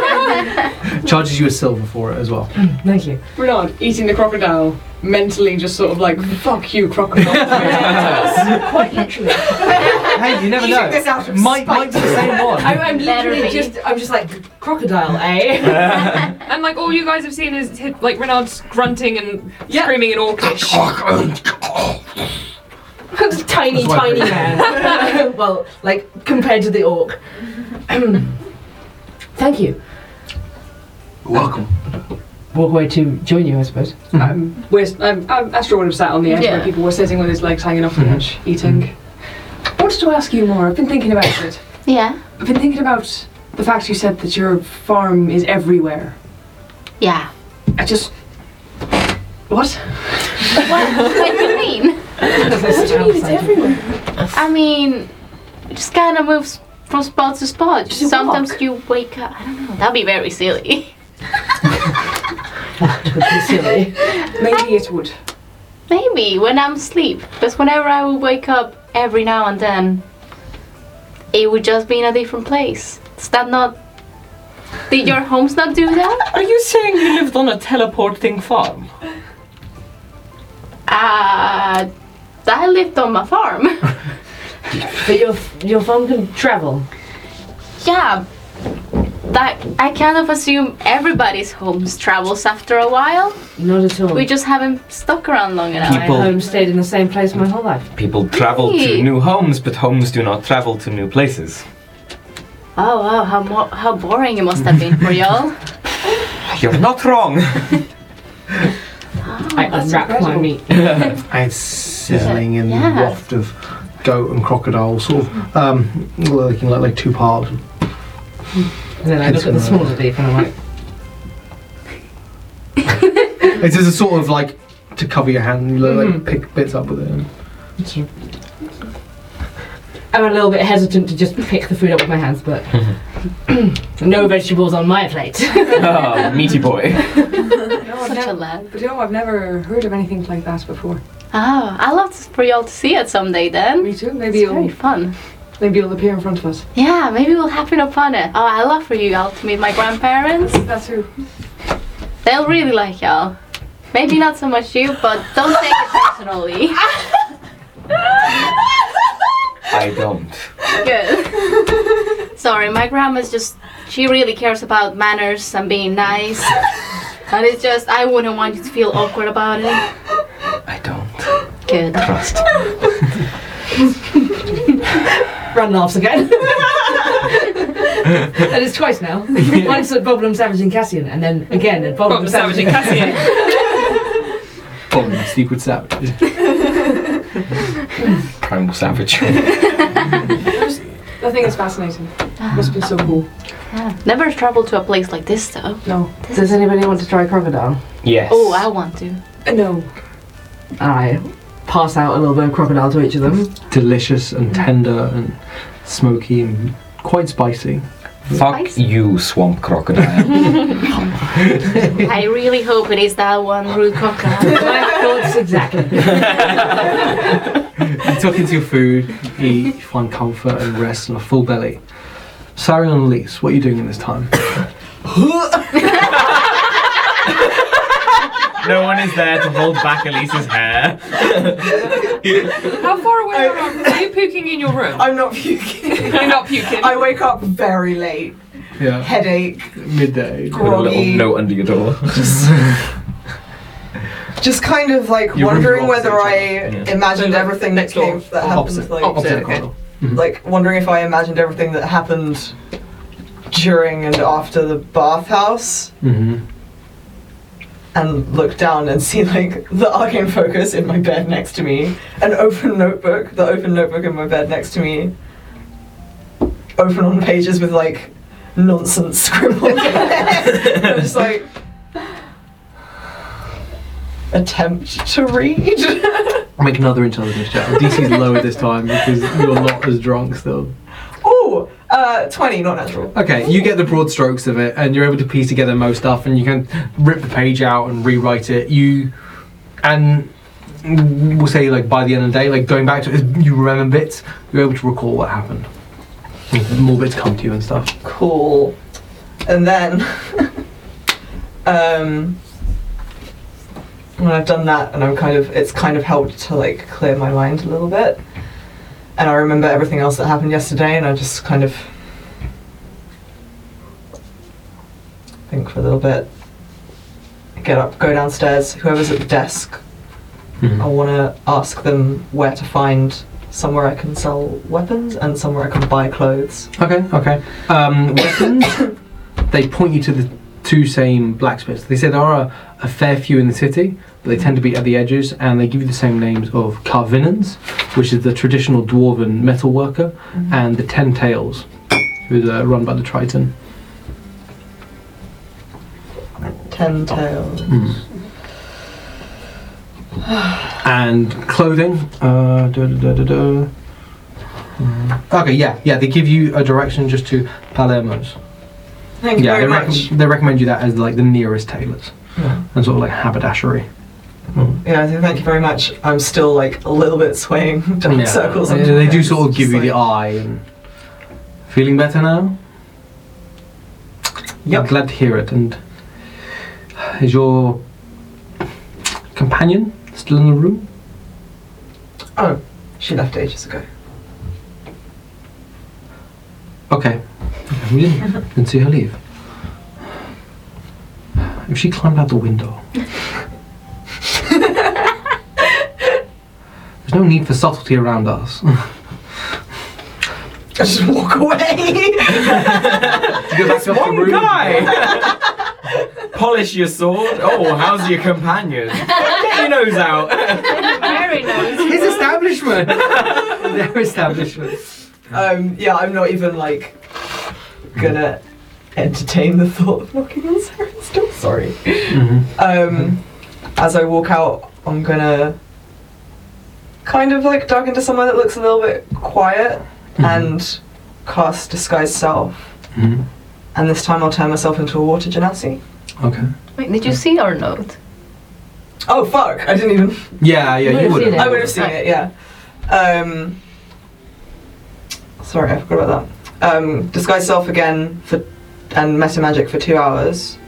Charges you a silver for it as well. Thank you. We're eating the crocodile. Mentally, just sort of like, fuck you, crocodile. Quite literally. Hey, you never You know. took this out of might might be the same one. I'm, I'm Better literally be. just. I'm just like crocodile, eh? And like all you guys have seen is hi- like Renard's grunting and Yeah. screaming in Orcish. tiny, That's why I tiny picked man. well, like compared to the orc. Thank you. Welcome. walk away to join you, I suppose. Um, where's, um, um, Astra would have sat on the edge Yeah. where people were sitting with his legs hanging off the Mhm. edge, eating. I wanted to ask you more. I've been thinking about it. Yeah. I've been thinking about the fact you said that your farm is everywhere. Yeah. I just. What? What, what do you mean? What do you mean it's everywhere? I mean, it just kind of moves from spot to spot. Just a Sometimes walk. you wake up. I don't know. That'd be very silly. That would be silly. Maybe it would. Maybe when I'm asleep, because whenever I would wake up every now and then, it would just be in a different place. Is that not? Did your homes not do that? Are you saying you lived on a teleporting farm? Uh, I lived on my farm. But your your phone can travel. yeah, that I kind of assume everybody's homes travels after a while. Not at all. We just haven't stuck around long enough. My People- home stayed in the same place my whole life. People travel to Hey. new homes, but homes do not travel to new places. Oh wow, how mo- how boring it must have been for y'all. You're not wrong. I that's unwrap my incredible. meat. I had sizzling in Yeah. waft of goat and crocodile, sort of um, looking like, like two parts. And then I look at the smaller beef and I'm like, It's just a sort of like to cover your hand, you like, Mhm. pick bits up with it. Sort of- I'm a little bit hesitant to just pick the food up with my hands, but no vegetables on my plate. oh, meaty boy. No, I've Such a never. lad. But you know, I've never heard of anything like that before. Oh, I'd love for y'all to see it someday then. Me too. Maybe It's very you'll fun. Maybe it'll appear in front of us. Yeah, maybe we'll happen upon it. Oh, I love for you all to meet my grandparents. That's who. They'll really like y'all. Maybe not so much you, but don't take it personally. I don't. Good. Sorry, my grandma's just, she really cares about manners and being nice. And it's just, I wouldn't want you to feel awkward about it. I don't Good. trust. Run laughs again. and it's twice now. Once at Boblem Savage and Cassian, and then again at Boblem Bob Savage and Cassian. Boom, secret savage. Primal savage. I think it's fascinating. Must be so cool. Yeah. Never traveled to a place like this though. No. This Does anybody want to try crocodile? Yes. oh, I want to. Uh, no. I pass out a little bit of crocodile to each of them. Delicious and tender and smoky and quite spicy. Fuck Spicy. you, swamp crocodile. I really hope it is that one rude crocodile. My thoughts exactly. You tuck into your food, eat, you find comfort and rest and a full belly. Sariel and Elyse, what are you doing in this time? No one is there to hold back Elyse's hair. How far away are you? Are you puking in your room? I'm not puking. You're not puking. I wake up very late. Yeah, Headache. midday. Put a little Groggy. note under your door. Just, just kind of like Your rooms are wondering whether opposite I other. Yeah. imagined So, like, everything next that came door. that happened. Opposite, Like, opposite okay. corridor. like wondering if I imagined everything that happened during and after the bathhouse. Mm-hmm. And look down and see like the arcane focus in my bed next to me, an open notebook, the open notebook in my bed next to me, open on pages with like nonsense scribbled. I'm just like attempt to read. Make another intelligence check. DC's lower this time because you're not as drunk still. Uh, twenty, not natural. Okay, you get the broad strokes of it, and you're able to piece together most stuff, and you can rip the page out and rewrite it. You and we'll say like by the end of the day, like going back to it, you remember bits. You're able to recall what happened. More bits come to you and stuff. Cool. And then, um, when I've done that, and I'm kind of, it's kind of helped to like clear my mind a little bit. And I remember everything else that happened yesterday, and I just kind of think for a little bit. Get up, go downstairs. Whoever's at the desk, I want to ask them where to find somewhere I can sell weapons and somewhere I can buy clothes. Okay, okay. Um, weapons. they point you to the two same blacksmiths. They say there are a, fair few in the city, but they tend to be at the edges, and they give you the same names of Carvinans, which is the traditional dwarven metal worker, and the Ten Tails, who's uh, run by the Triton. Ten tails. and clothing. Uh, da, da, da, da, da. Mm. Okay, yeah, yeah. They give you a direction just to Palermo's. Thank you yeah, very they, rec- they recommend you that as like the nearest tailors Yeah. and sort of like haberdashery. Hmm. Yeah, so thank you very much. I'm still like a little bit swaying down Yeah. circles. They, under they do sort of give you just the eye and feeling better now. Yep. I'm glad to hear it. And is your companion still in the room? Oh, she left ages ago. Okay. We didn't see her leave. If she climbed out the window. There's no need for subtlety around us. I just walk away. Go back to the One room. guy! Polish your sword. Oh, how's your companion? Get your nose out. Very nice. His establishment. Their establishment. um, yeah, I'm not even like gonna entertain the thought of knocking on Sarah's door. Sorry. Mm-hmm. Um, as I walk out, I'm gonna kind of like duck into somewhere that looks a little bit quiet and cast disguise self. hmm And this time I'll turn myself into a water genasi. Okay. Wait, did you see our note? Oh fuck! I didn't even. Yeah, yeah, you would seen it. I would have seen it. Yeah. Um, sorry, I forgot about that. Um, disguise self again for and meta magic for two hours.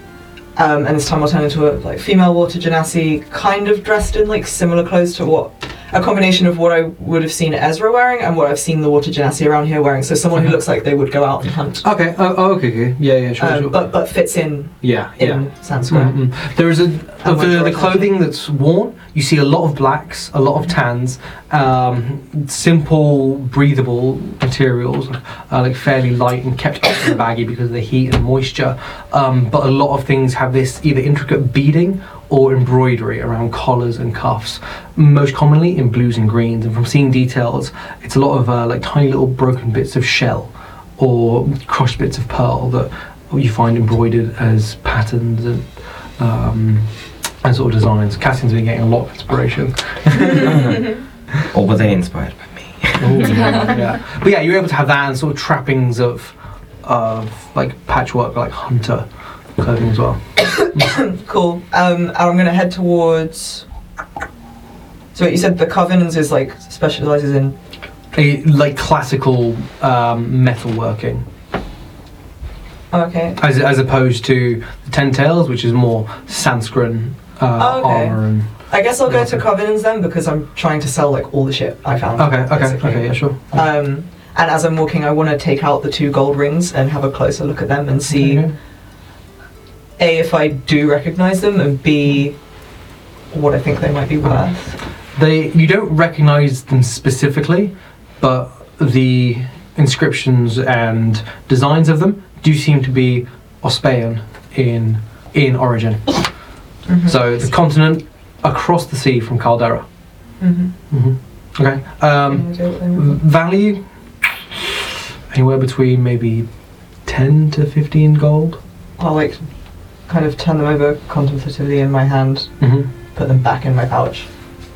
Um, and this time I'll turn into a like female water genasi, kind of dressed in like similar clothes to what a combination of what I would have seen Ezra wearing and what I've seen the water genasi around here wearing. So someone who looks like they would go out and hunt, Okay. Oh, oh, okay, okay. Yeah, yeah, sure, um, sure. but but fits in yeah, in yeah. Sanskra. Mm, mm. There is a of the, the clothing that's worn. You see a lot of blacks, a lot of tans, um, simple, breathable materials, uh, like fairly light and kept up and baggy because of the heat and moisture. Um, but a lot of things have this either intricate beading or embroidery around collars and cuffs. Most commonly in blues and greens. And from seeing details, it's a lot of uh, like tiny little broken bits of shell or crushed bits of pearl that you find embroidered as patterns and um, and sort of designs. Cassian's been getting a lot of inspiration. or were they inspired by me? yeah. But yeah, you're able to have that and sort of trappings of of like patchwork, like hunter clothing as well. Cool. Um, I'm gonna head towards. So you said the Covenants is like specializes in. A, like classical um, metalworking, Okay. as as opposed to the Ten Tails, which is more Sanskra uh, Oh, okay. armor and. I guess I'll go to. Covenants then because I'm trying to sell like all the shit I found. Okay, okay, basically. okay, yeah, sure. Um, and as I'm walking, I want to take out the two gold rings and have a closer look at them and see Okay. A if I do recognize them and b what I think they might be worth. They you don't recognise them specifically, but the inscriptions and designs of them do seem to be Ospean in in origin. Mm-hmm. So the continent across the sea from Caldera. hmm hmm Okay. Um, value anywhere between maybe ten to fifteen gold. I'll like kind of turn them over contemplatively in my hand, hmm put them back in my pouch.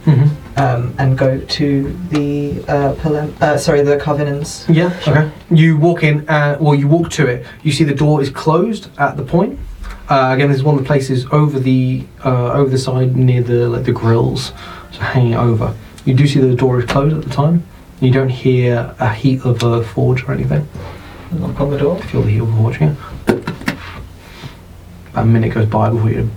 hmm um, and go to the uh, Palem- uh, sorry the Covenants. Yeah. Okay. You walk in, uh, well, you walk to it. You see the door is closed at the point. Uh, again, this is one of the places over the uh, over the side near the like the grills, so hanging over. You do see that the door is closed at the time. You don't hear a heat of a forge or anything. Knock on the door. You feel the heat of a forge. Yeah. About a minute goes by before you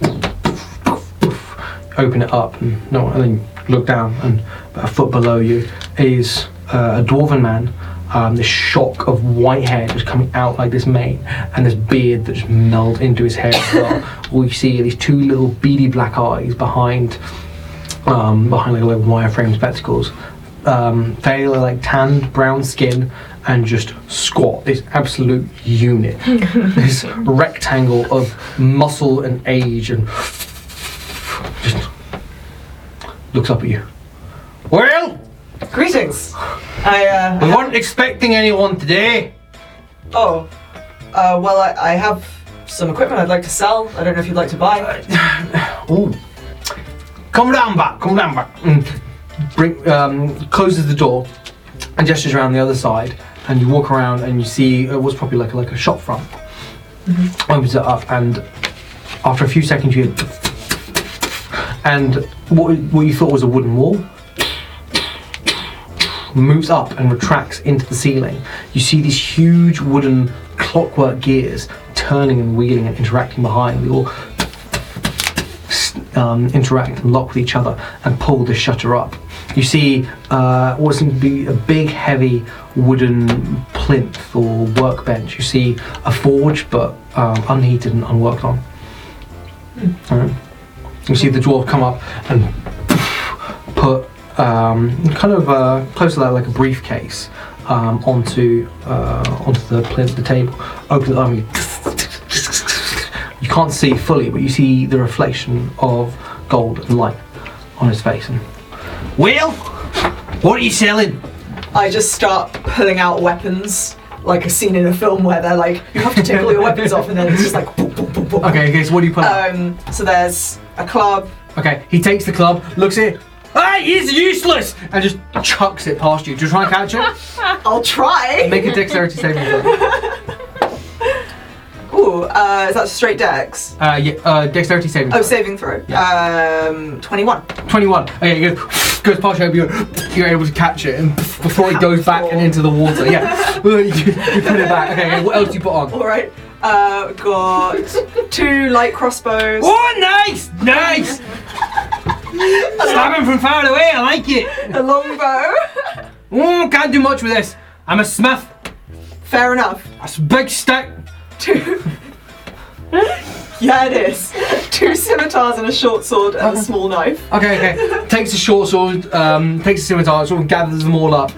open it up and no, and then look down and a foot below you is uh, a dwarven man. Um, this shock of white hair just coming out like this mane, and this beard that just melds into his hair as well. All you see are these two little beady black eyes behind, um, behind like, like wireframe spectacles. Um, fairly like tanned brown skin, and just squat. This absolute unit, this rectangle of muscle and age, and just looks up at you. Well, Greetings. I uh. we weren't expecting anyone today. Oh. Uh. Well, I, I have some equipment I'd like to sell. I don't know if you'd like to buy. Ooh. Come down back, come down back. And bring, um, closes the door and gestures around the other side. And you walk around and you see it was probably like a, like a shop front. Opens it up and after a few seconds you hear and what, what you thought was a wooden wall moves up and retracts into the ceiling. You see these huge wooden clockwork gears turning and wheeling and interacting behind. They all um, interact and lock with each other and pull the shutter up. You see uh, what seems to be a big, heavy wooden plinth or workbench. You see a forge, but um, unheated and unworked on. You see the dwarf come up and put um, kind of uh, close to that, like a briefcase, um, onto uh, onto the plinth, the table. Open it up. and You can't see fully, but you see the reflection of gold and light on his face. And, well, what are you selling? I just start pulling out weapons, like a scene in a film where they're like, you have to take all your weapons off, and then it's just like, boop, boop, boop, boop. Okay, okay. So what do you put? out? Um. So there's a club. Okay, he takes the club, looks at it. Ah, it's useless! And just chucks it past you. Do you try and catch it? I'll try. Make a dexterity saving throw. Uh. Is that straight dex? Uh, yeah, uh, dexterity saving Oh, throw. saving throw. Um. Twenty-one. 21. Okay, it goes, goes past you, you're, you're able to catch it, and before it goes back and into the water, yeah. you, you put it back. Okay, what else do you put on? All right. Uh. Got two light crossbows. Oh, nice! Nice! Stabbing from far away, I like it! A longbow. Oh, can't do much with this. I'm a smith. Fair enough. That's a big stick. Two. yeah, it is. Two scimitars and a short sword and a small knife. Okay, okay. takes a short sword, um, takes a scimitar, sort of gathers them all up,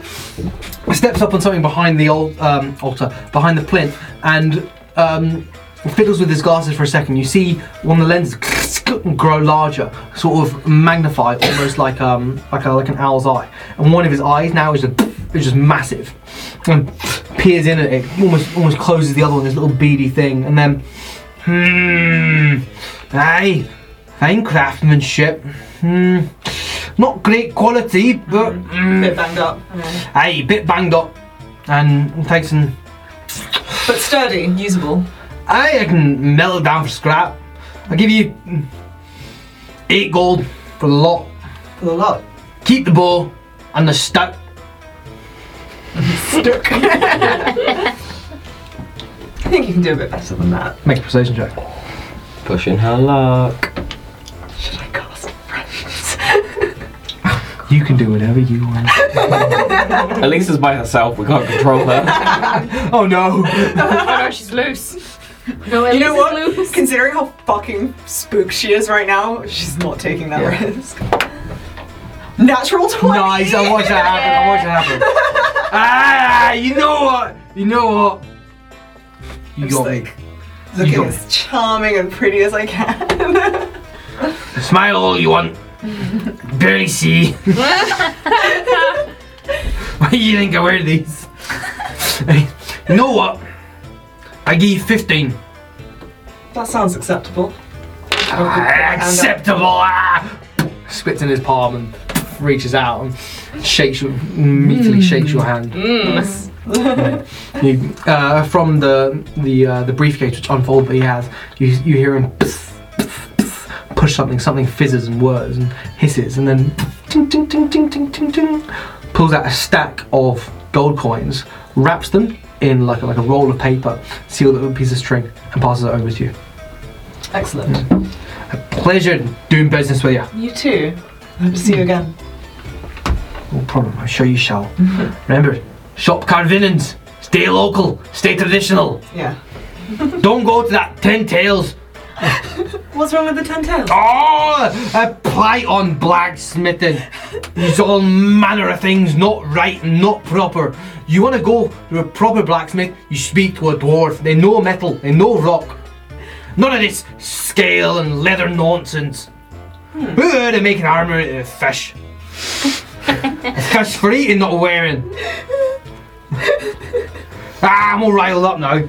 steps up on something behind the old um, altar, behind the plinth, and um, fiddles with his glasses for a second. You see one of the lenses grow larger, sort of magnify, almost like um, like a, like an owl's eye, and one of his eyes now is just, is just massive, and peers in at it, almost almost closes the other one, this little beady thing, and then, hmm, aye. Fine craftsmanship. Hmm. Not great quality, but Bit mm, banged up. aye, bit banged up. And takes some. But sturdy, usable. Aye, I can melt it down for scrap. I'll give you mm, eight gold for the lot. For the lot. Keep the bow and the stout. Stuck. I think you can do a bit better than that. Make a persuasion check. Pushing her luck. Should I cast friends? You can do whatever you want. At least it's by herself. We can't control her. oh no! Oh no, she's loose. No, at You know least what? it's loose. Considering how fucking spooked she is right now, she's not taking that Yeah. risk. Natural 20! nice, I watch that happen. I watch that happen. ah, you know what? You know what? You I'm just got like, looking got as charming and pretty as I can. Smile all you want. Barely see. Why do you think I wear these? You know what? I give you 15. that sounds acceptable. Ah, acceptable. Ah. Spits in his palm and reaches out and shakes you, meekly shakes your hand. You, uh, from the the uh, the briefcase which unfolds that he has, you you hear him push something, something fizzes and whirs and hisses, and then ting, ting, ting, ting, ting, ting, ting, pulls out a stack of gold coins, wraps them in like a, like a roll of paper, sealed it with a piece of string, and passes it over to you. Excellent. A pleasure doing business with you. You too. Hope to see you again. No problem, I'm sure you shall. Remember, shop Carvinans. Stay local, stay traditional. Yeah. Don't go to that Ten Tails. What's wrong with the ten tails? Oh, a plight on blacksmithing. It's all manner of things not right and not proper. You want to go to a proper blacksmith, you speak to a dwarf. They know metal, they know rock. None of this scale and leather nonsense. Uh, they make an armour out of fish. Fish for eating, not wearing. ah, I'm all riled up now.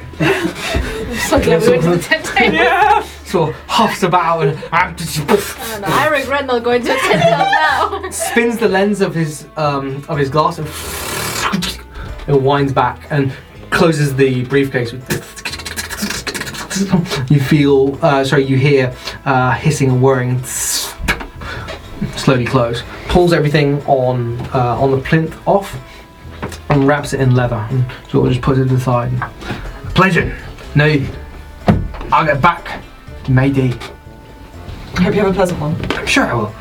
So glad we went to the tent table. So huffs about and I don't know. I regret not going to attend now. spins the lens of his um, of his glass and it winds back and closes the briefcase. with You feel, uh, sorry, you hear uh, hissing and whirring. Slowly close. Pulls everything on uh, on the plinth off and wraps it in leather and sort of just puts it aside. Pleasure. Now I'll get back to Mayday. I hope you have a pleasant one. I'm sure I will.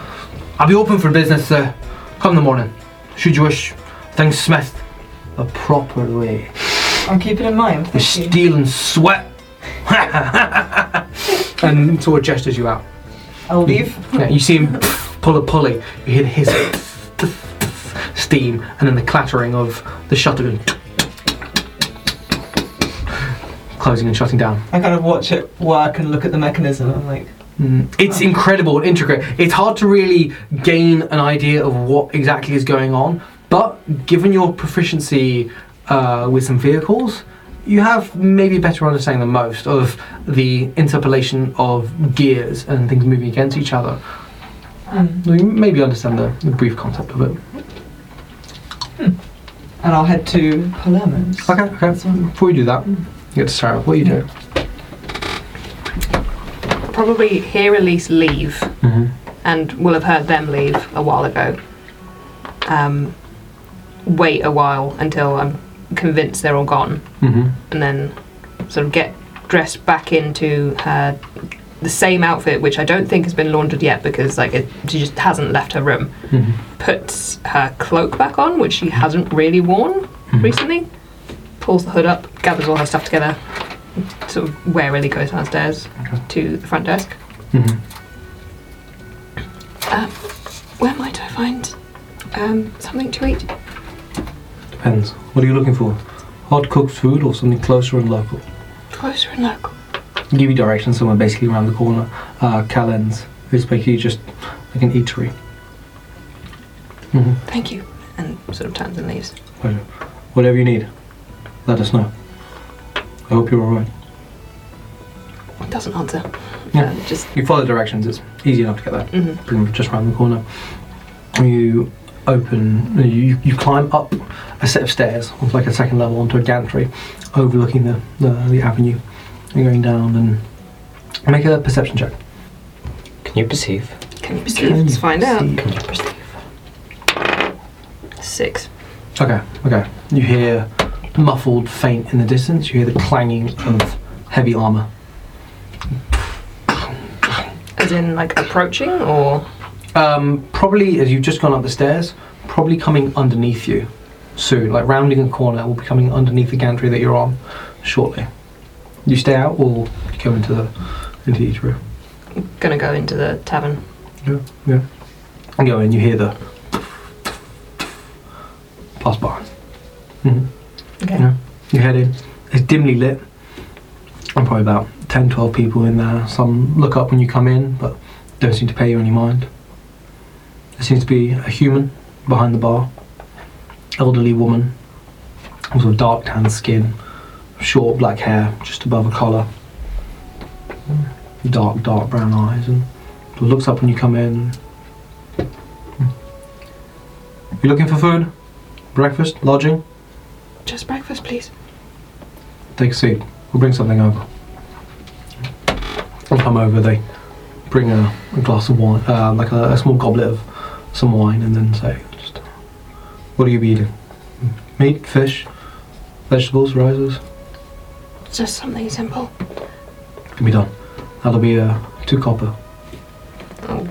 I'll be open for business uh, come the morning. Should you wish things smithed the proper way. I'll keep it in mind. The Thank you. steel and sweat. and sort of gestures you out. I'll leave. Yeah, you see him pull a pulley. You hear the hiss, steam, and then the clattering of the shutter going closing and shutting down. I kind of watch it work and look at the mechanism. I'm like, Mm. It's incredible and intricate. It's hard to really gain an idea of what exactly is going on, but given your proficiency uh, with some vehicles, you have maybe a better understanding than most of the interpolation of gears and things moving against each other. mm. You maybe understand the, the brief concept of it. And I'll head to Palermo's. Okay, okay. Before we do that, you get to Sarah. What are you doing? Probably hear Elyse leave, Mm-hmm. and will have heard them leave a while ago. Um, wait a while until I'm convinced they're all gone, Mm-hmm. and then sort of get dressed back into her the same outfit, which I don't think has been laundered yet because like it, she just hasn't left her room. Mm-hmm. Puts her cloak back on, which she hasn't really worn recently. Pulls the hood up, gathers all her stuff together, sort of warily goes downstairs to the front desk. Mm-hmm. Um, where might I find um, something to eat? Depends. What are you looking for? Hot cooked food or something closer and local? Closer and local. Give you directions somewhere basically around the corner. Uh, Calens. It's basically just like an eatery. hmm Thank you. And sort of turns and leaves. Pleasure. Whatever you need, let us know. I hope you're alright. It doesn't answer. Yeah. Uh, just. You follow the directions, it's easy enough to get there. mhm. Pretty much just around the corner. You open, you, you climb up a set of stairs, like a second level onto a gantry, overlooking the, the, the avenue. You're going down and make a perception check. Can you perceive? Can you perceive? Can Let's you find out. Can you perceive? Six. Okay, okay. You hear muffled faint in the distance. You hear the clanging of heavy armor. As in, like, approaching or. Um, probably as you've just gone up the stairs, probably coming underneath you soon. Like rounding a corner, will be coming underneath the gantry that you're on shortly. You stay out or you go into the into the eatery? Gonna go into the tavern. Yeah, yeah. And go in. You hear the pass by. hmm Okay. Yeah. You head in. It's dimly lit. I'm probably about 10, 12 people in there. Some look up when you come in, but don't seem to pay you any mind. There seems to be a human behind the bar. Elderly woman. Also dark tan skin. Short black hair just above a collar. Dark, dark brown eyes. And looks up when you come in. You looking for food? Breakfast? Lodging? Just breakfast, please. Take a seat. We'll bring something over. I'll come over. They bring a, a glass of wine, uh, like a, a small goblet of some wine, and then say, just, "What are you eating? Meat, fish, vegetables, rices? Just something simple. Can be done. That'll be uh, two copper. I'll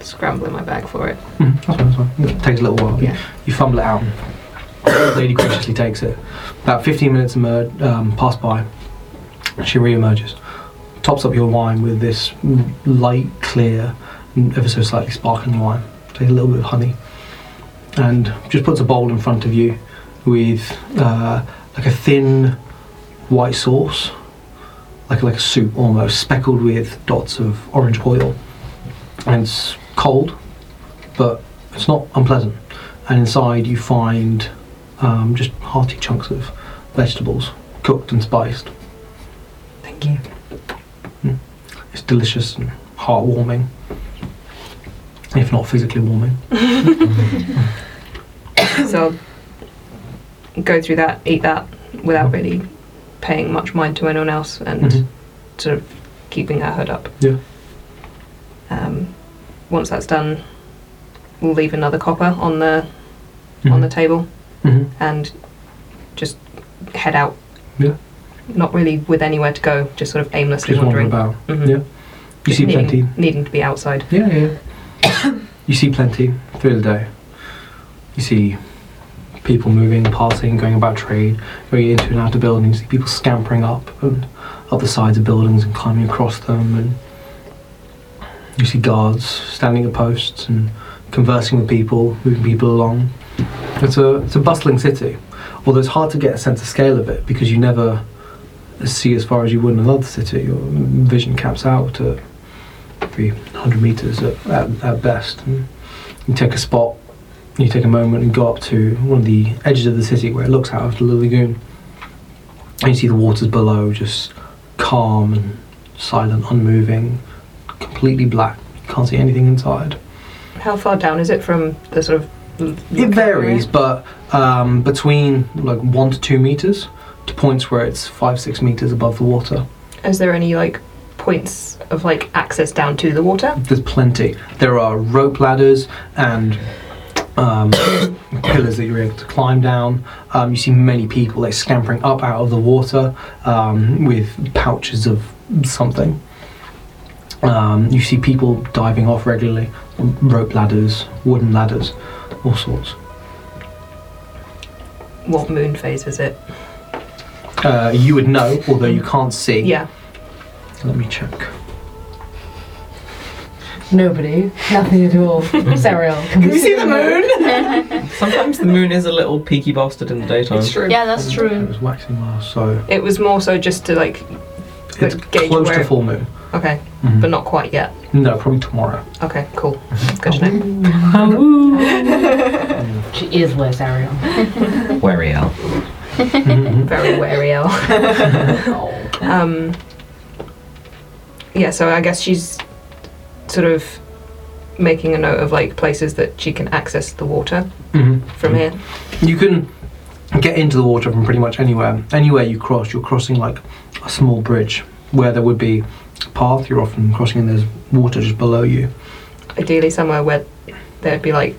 scramble in my bag for it. Mm, that's fine. That's fine. It takes a little while. Yeah. You fumble it out. The lady graciously takes it. About 15 minutes emer- um, pass by. She re-emerges. tops up your wine with this light, clear, ever so slightly sparkling wine. Take a little bit of honey, and just puts a bowl in front of you with uh, like a thin white sauce, like like a soup almost, speckled with dots of orange oil, and it's cold, but it's not unpleasant. And inside you find um, just hearty chunks of vegetables, cooked and spiced. Thank you. It's delicious and heartwarming, if not physically warming. so go through that, eat that without really paying much mind to anyone else and Mhm. sort of keeping her hood up. Yeah. Um, once that's done, we'll leave another copper on the on the table Mhm. and just head out. Yeah. Not really with anywhere to go, just sort of aimlessly Just wandering about. Mhm. Yeah. You see needing, plenty. Needing to be outside. Yeah, yeah. you see plenty through the day. You see people moving, passing, going about trade, going into and out of buildings. You see people scampering up and up the sides of buildings and climbing across them. And you see guards standing at posts and conversing with people, moving people along. It's a it's a bustling city, although it's hard to get a sense of scale of it because you never see as far as you would in another city. Your vision caps out at maybe 100 meters at, at, at best. And you take a spot, you take a moment and go up to one of the edges of the city where it looks out of the lagoon. And you see the waters below just calm and silent, unmoving, completely black. You can't see anything inside. How far down is it from the sort of It varies, but um, between like one to two meters to points where it's five, six meters above the water. Is there any like points of like access down to the water? There's plenty. There are rope ladders and um, pillars that you're able to climb down. Um, you see many people like scampering up out of the water um, with pouches of something. Um, you see people diving off regularly, rope ladders, wooden ladders, all sorts. What moon phase is it? Uh, you would know, although you can't see. Yeah. Let me check. Nobody. Nothing at all. Serial. Can, Can we see the moon? Sometimes the moon is a little peaky bastard in the daytime. It's true. Yeah, that's true. It was waxing last, so It was more so just to like it's gauge close where- to full moon. okay, Mhm. but not quite yet. No, probably tomorrow. Okay, cool. Good to know. she is Wes Ariel. Wary Al. Mhm. Very wary Al. Um, yeah, so I guess she's sort of making a note of like places that she can access the water Mhm. from here. You can get into the water from pretty much anywhere. Anywhere you cross, you're crossing like a small bridge where there would be a path. You're often crossing and there's water just below you. Ideally, somewhere where there'd be like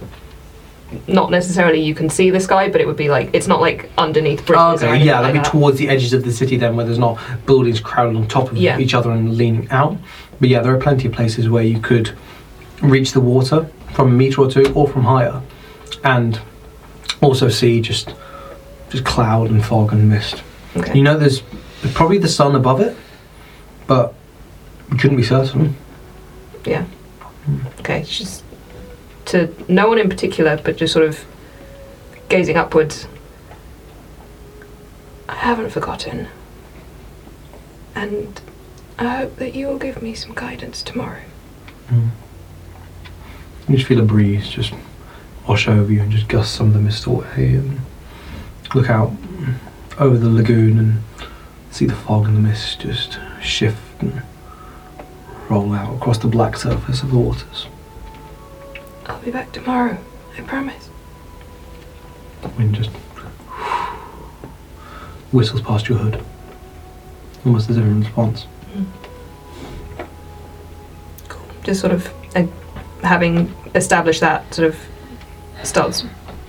not necessarily you can see the sky, but it would be like it's not like underneath bridges. okay, yeah, like that'd be towards the edges of the city then, where there's not buildings crowded on top of Yeah. each other and leaning out. But yeah, there are plenty of places where you could reach the water from a meter or two or from higher, and also see just just cloud and fog and mist. Okay. You know, there's probably the sun above it, but you couldn't be certain. Yeah. Okay, Just to no one in particular, but just sort of gazing upwards. I haven't forgotten. And I hope that you will give me some guidance tomorrow. Hmm. You just feel a breeze just wash over you and just gust some of the mist away and look out over the lagoon and see the fog and the mist just shift and roll out across the black surface of the waters. I'll be back tomorrow, I promise. The wind just whistles past your hood, almost as if in response. Just sort of uh, having established that, sort of starts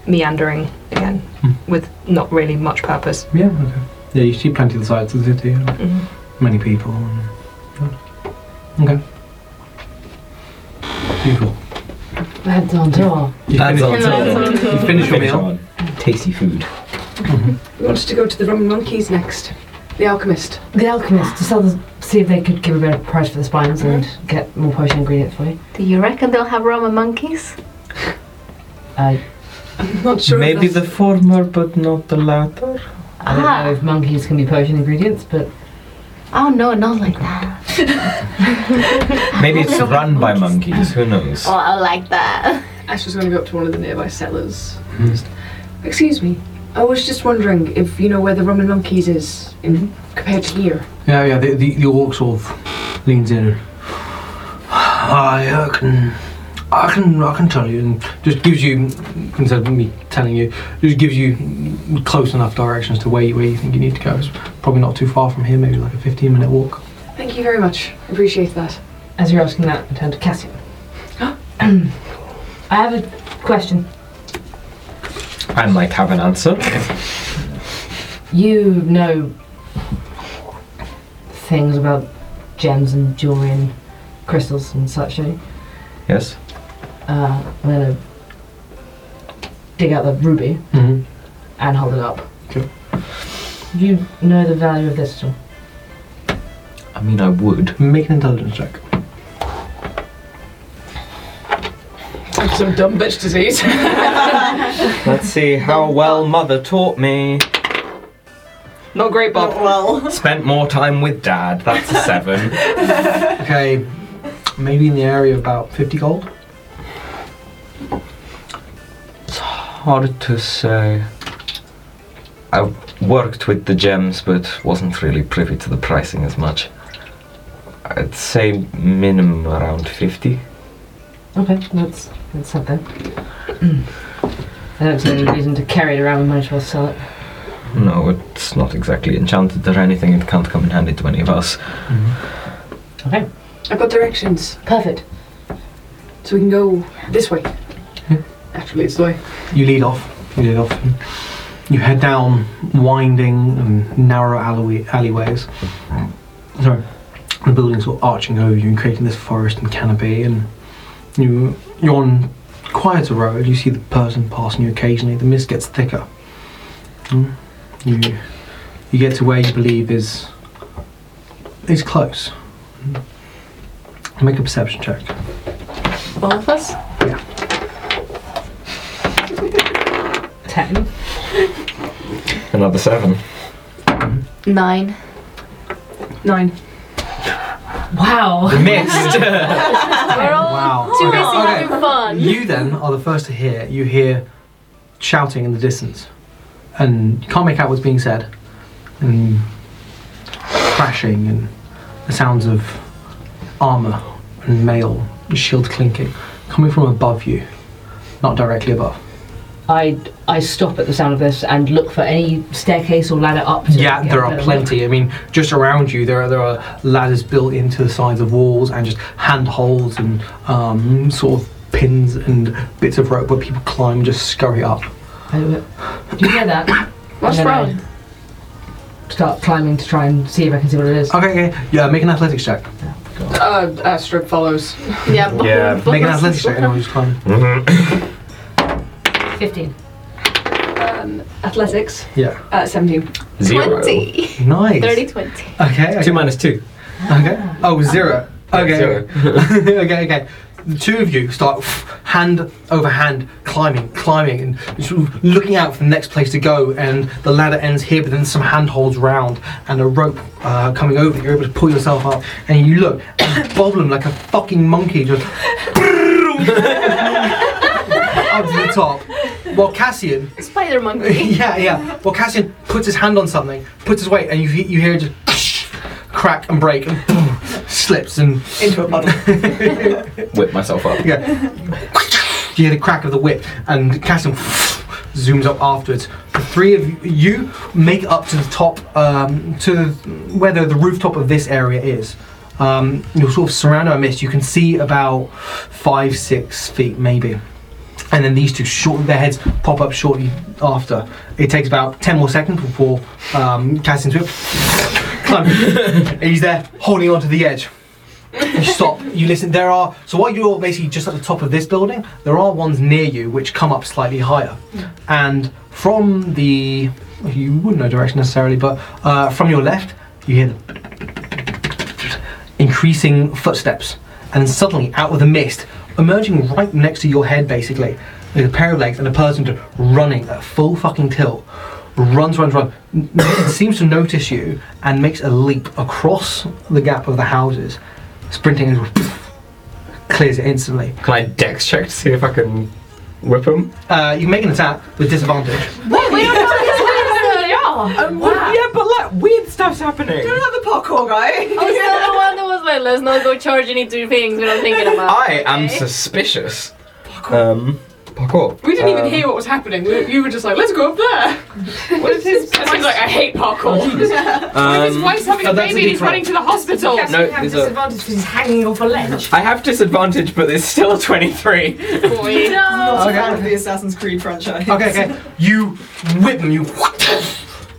meandering again Hmm. with not really much purpose. Yeah, okay. Yeah, you see plenty of the sights of the city and Mhm. many people. And, yeah. Okay. Beautiful. That's on tour. You That's finish, on tour. you finish your meal. Tasty food. We wanted to go to the Roman monkeys next. The alchemist. The alchemist to sell the see if they could give a better price for the spines and get more potion ingredients for you. Do you reckon they'll have Roman monkeys? Uh, I'm not sure. Maybe the former, but not the latter. I don't Ah. know if monkeys can be potion ingredients, but Oh no, not like that. Maybe it's run by monkeys. Who knows? Oh, I like that. Ash was going to go up to one of the nearby settlers. Just, Excuse me. I was just wondering if you know where the Roman monkeys is in compared to here. Yeah, yeah. The, the, the orc sort of leans in. And, I uh, can, I can, I can tell you, and just gives you instead of me telling you, just gives you close enough directions to where you, where you think you need to go. It's probably not too far from here. Maybe like a fifteen minute walk. Thank you very much. Appreciate that. as you're asking that, I turn to Cassian. I have a question. I might have an answer. You know things about gems and jewelry and crystals and such, don't you? Yes. Uh, I'm gonna dig out the ruby Mm-hmm. and hold it up. Okay. Do you know the value of this at all? I mean, I would. Make an intelligence check. Some dumb bitch disease. Let's see how well mother taught me. Not great, Bob. Not well. Spent more time with dad. That's a seven. Okay, maybe in the area of about fifty gold. It's hard to say. I worked with the gems, but wasn't really privy to the pricing as much. I'd say minimum around 50. Okay, that's that's something. I don't see any reason to carry it around. We might as well sell it. No, it's not exactly enchanted or anything. It can't come in handy to any of us. Mm-hmm. Okay, I've got directions, perfect. so we can go this way. Yeah. Actually, it's the way. You lead off. You lead off. You head down winding and narrow alleyway, alleyways. Hmm. Sorry, the buildings sort of arching over you and creating this forest and canopy. And you you're on quieter road. You see the person passing you occasionally. The mist gets thicker. Mm. You you get to where you believe is is close. Make a perception check. All of us? Ten. Another seven. Nine. Nine. Wow. Missed! We're all Wow. too Okay, busy okay. having fun. You then are the first to hear. You hear shouting in the distance, and you can't make out what's being said, and crashing and the sounds of armor and mail, and shield clinking, coming from above you, not directly above. I I stop at the sound of this and look for any staircase or ladder up. To yeah, there are plenty. I mean, just around you, there are there are ladders built into the sides of walls and just handholds and um, sort of pins and bits of rope where people climb and just scurry up. Do you hear that? What's wrong? Start climbing to try and see if I can see what it is. Okay, okay. Yeah, make an athletics check. Oh, yeah. Uh, strip follows. Yeah, yeah. Make an athletics check and I'll just climb. Mm-hmm. 15. Um, athletics. Yeah. Uh, 17. Zero. 20. Nice. 30 20. Okay. okay. Two minus two. Ah. Okay. Oh, ah. zero. Okay. Zero. okay, okay. The two of you start hand over hand climbing, climbing, and sort of looking out for the next place to go. And the ladder ends here, but then some handholds round and a rope uh, coming over. You're able to pull yourself up, and you look bobbling like a fucking monkey just up to the top. While Cassian Spider monkey. yeah, yeah. Well, Cassian puts his hand on something, puts his weight, and you you hear it just crack and break and boom, slips and Into a puddle. Whip myself up. yeah. You hear the crack of the whip, and Cassian zooms up afterwards. The three of you make up to the top, um, to where the, the rooftop of this area is. Um, you're sort of surrounded by mist. You can see about five, six feet, maybe. And then these two, short, their heads pop up shortly after. It takes about ten more seconds before um, Cassian's whip. He's there, holding onto the edge. You stop. You listen. There are so while you're basically just at the top of this building, there are ones near you which come up slightly higher, and from the you wouldn't know direction necessarily, but uh, from your left you hear the increasing footsteps, and suddenly, out of the mist, emerging right next to your head, basically, with a pair of legs and a person running at full fucking tilt. Runs, runs, runs. n- n- seems to notice you and makes a leap across the gap of the houses, sprinting and clears it instantly. Can I dex check to see if I can whip him? Uh, you can make an attack with disadvantage. Wait, we don't know his name. Yeah. Um, Yeah, but like weird stuff's happening. You're not the parkour guy. I was still the one that was like, let's not go charge any two things without thinking about. I am suspicious. Um, parkour. We didn't even Um, hear what was happening. We, you were just like, let's go up there. What is his? And he's like, I hate parkour. his Um, wife's having oh, a that's a baby and he's D12. running to the hospital. Cassie No, have there's a- disadvantage because he's hanging off a ledge. I have disadvantage, but there's still a 23. Boy. Not Okay. a fan of the Assassin's Creed franchise. Okay, okay. You whip them, you.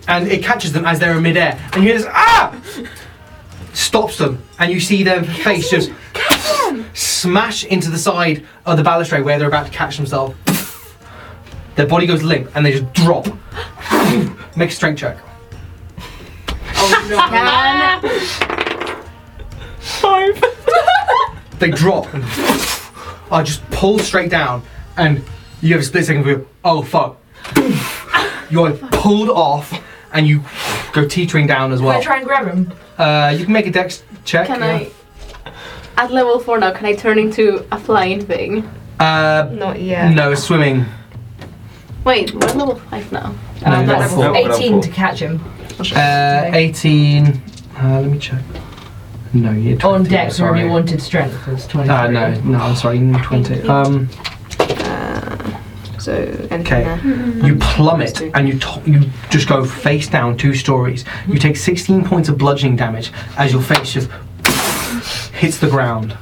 And it catches them as they're in midair. And you hear this, ah! Stops them. And you see their face just smash into the side of the balustrade where they're about to catch themselves. Their body goes limp and they just drop. Make a strength check. Oh no. Five. They drop and are just pull straight down. And you have a split second view. Oh, fuck. You're pulled off and you go teetering down as well. Can I well. try and grab him? Uh, you can make a dex check. can yeah. I? At level four now, can I turn into a flying thing? Uh, Not yet. no, swimming. Wait, we're level five now. No, Uh, not that's four. 18 to catch him. Uh, 18. Uh, let me check. No, you're 20. On dex, sorry. wherever you wanted strength was 23. Uh, no, no, I'm sorry, you need 20. Um, So anything Okay. there. Uh, you plummet and you to- you just go face down two stories. You take 16 points of bludgeoning damage as your face just hits the ground.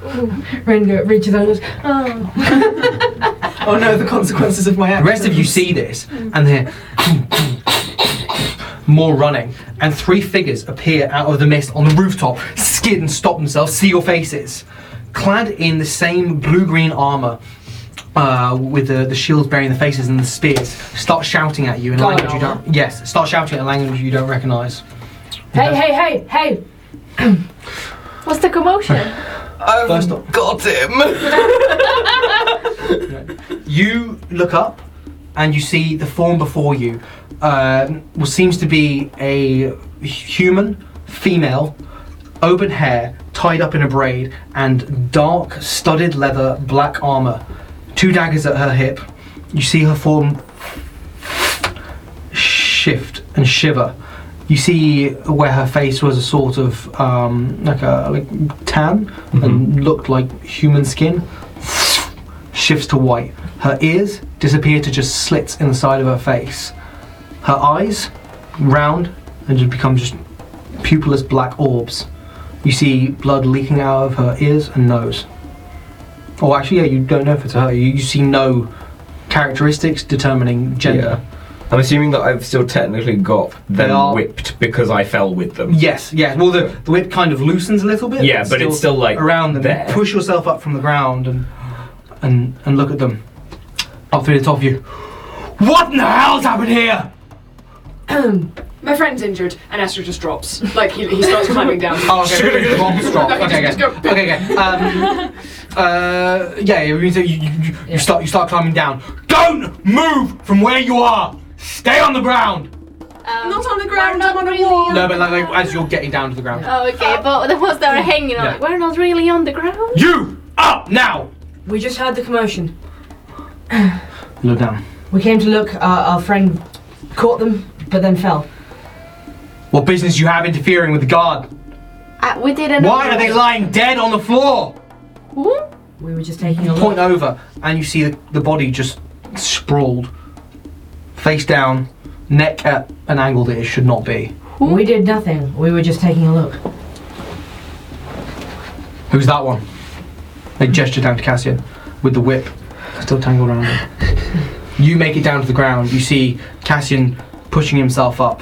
Ringo reaches out and goes, oh. Oh no, the consequences of my act. The rest of you see this and then more running, and three figures appear out of the mist on the rooftop, skid and stop themselves, see your faces. Clad in the same blue green armour, uh, with the, the shields bearing the faces and the spears, start shouting at you in a language you don't. Yes, start shouting in a language you don't recognise. Hey, hey, hey, hey! What's the commotion? I've First up. got him. You look up and you see the form before you, uh, what seems to be a human, female, open hair, tied up in a braid, and dark, studded leather, black armor. Two daggers at her hip. You see her form shift and shiver. You see where her face was a sort of um, like a like tan and looked like human skin. Shifts to white. Her ears disappear to just slits in the side of her face. Her eyes round and just become just pupilless black orbs. You see blood leaking out of her ears and nose. Oh, actually, yeah, you don't know if it's her. You, you see no characteristics determining gender. I'm assuming that I've still technically got They them are- whipped because I fell with them. Yes, yes. Well, the, the whip kind of loosens a little bit. Yeah, but it's still like around them. there. Push yourself up from the ground and and and look at them. Up through the top of you. What in the hell's happened here? My friend's injured, and Esther just drops. Like he, he starts climbing down. Oh, okay. drop, drop. No, Okay, just okay. go. Okay, okay. Um, uh, yeah, yeah, you, you, you, you Yeah. start you start climbing down. Don't move from where you are. Stay on the ground. Um, not on the we're ground, not I'm on a really wall. on No, but like, like as you're getting down to the ground. Oh, okay, but the ones that are hanging on, Yeah. we're not really on the ground. You up now. We just heard the commotion. Look down. We came to look, uh, our friend caught them, but then fell. What business you have interfering with the guard? Uh, we didn't. Why are they lying dead on the floor? Who? We were just taking a Point look. over, and you see the, the body just sprawled, face down, neck at an angle that it should not be. We did nothing. We were just taking a look. Who's that one? They gesture down to Cassian with the whip still tangled around him. You make it down to the ground. You see Cassian pushing himself up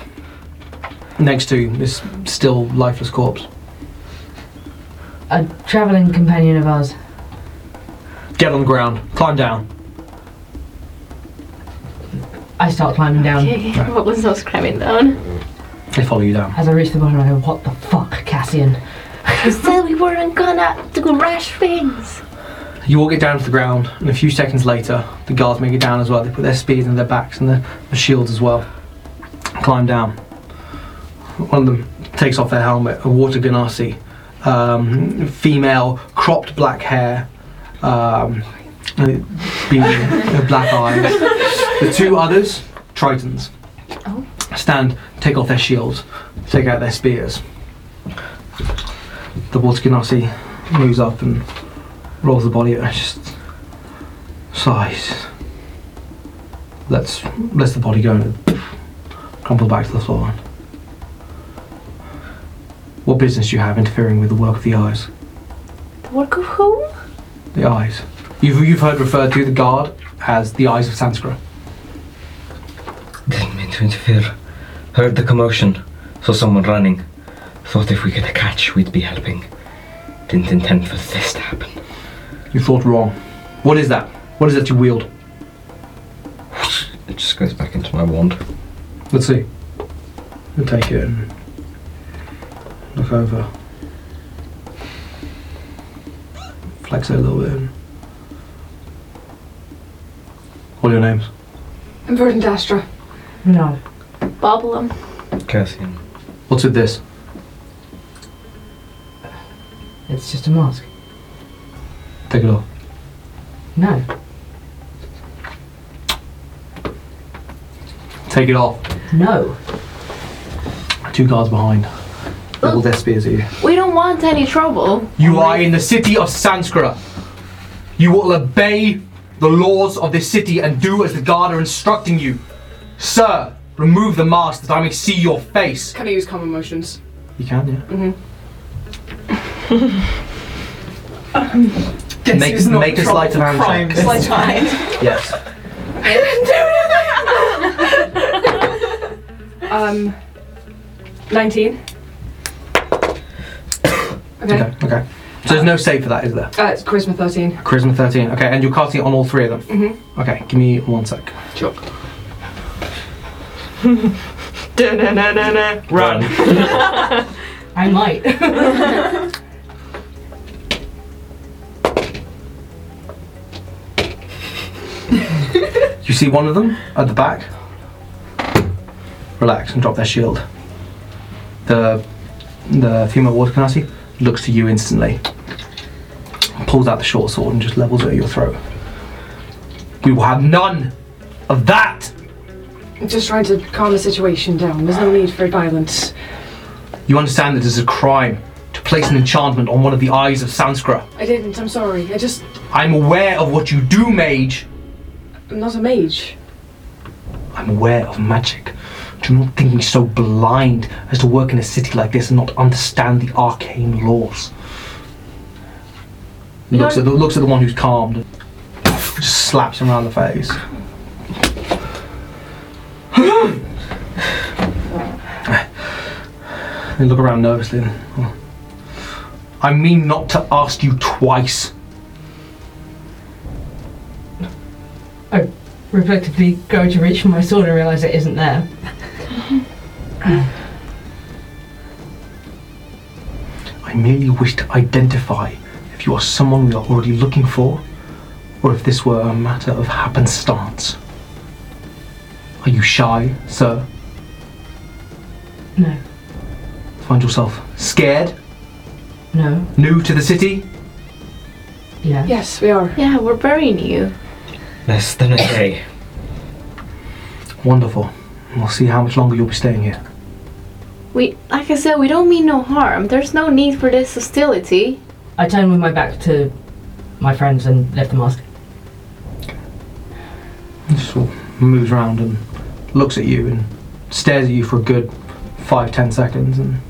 next to this still lifeless corpse. A traveling companion of ours. Get on the ground. Climb down. I start climbing down. Okay, what was those cramming down? They follow you down. As I reach the bottom, I go, "What the fuck, Cassian?" You said we weren't gonna do rash things. You all get down to the ground, and a few seconds later, the guards make it down as well. They put their spears in their backs and their, their shields as well. Climb down. One of them takes off their helmet, a water genasi, um, female, cropped black hair, um, being black eyes. The two others, Tritons, Oh. stand, take off their shields, take out their spears. The water genasi moves up and rolls the body and just sighs. Lets lets the body go and crumple back to the floor. What business do you have interfering with the work of the eyes? The work of whom? The eyes. You've you've heard referred to the guard as the eyes of Sanskra. Didn't mean to interfere. Heard the commotion. Saw someone running. Thought if we could catch, we'd be helping. Didn't intend for this to happen. You thought wrong. What is that? What is that you wield? It just goes back into my wand. Let's see. You take it and look over. Flex it a little bit. What are your names? I'm Verdant Astra. No. Boblem. Cassian. What's with this? It's just a mask. Take it off. No. Take it off. No. Two guards behind. Level their spears at you. We don't want any trouble. You are in the city of Sanskra. You will obey the laws of this city and do as the guard are instructing you. Sir, remove the mask that I may see your face. Can I use Calm Emotions? You can, yeah. Guess Make- who's not make a in sleight of hand for crime check. Sleight of time. Yes. Um, 19. Okay. Okay, okay. So there's no save for that, is there? Uh, it's charisma 13. Charisma 13. Okay, and you're casting it on all three of them? Mm-hmm. Okay, give me one sec. Sure. Da-na-na-na-na. Run. I might. You see one of them at the back. Relax and drop their shield. The the female water genasi looks to you instantly. Pulls out the short sword and just levels it at your throat. We will have none of that. I'm just trying to calm the situation down. There's no need for violence. You understand that it is a crime to place an enchantment on one of the eyes of Sanskra. I didn't. I'm sorry. I just. I'm aware of what you do, mage. I'm not a mage. I'm aware of magic. Do not think me so blind as to work in a city like this and not understand the arcane laws. Looks at the, looks at the one who's calmed and just slaps him around the face. they look around nervously. Oh. I mean not to ask you twice. I reflectively go to reach for my sword and realise it isn't there. Mm-hmm. I merely wish to identify if you are someone we are already looking for, or if this were a matter of happenstance. Are you shy, sir? No. Find yourself scared? No. New to the city? Yeah. Yes, we are. Yeah, we're very new. Less than a day. Wonderful. We'll see how much longer you'll be staying here. We, like I said, we don't mean no harm. There's no need for this hostility. I turn with my back to my friends and lift the mask. He just sort of moves around and looks at you and stares at you for a good five, ten seconds and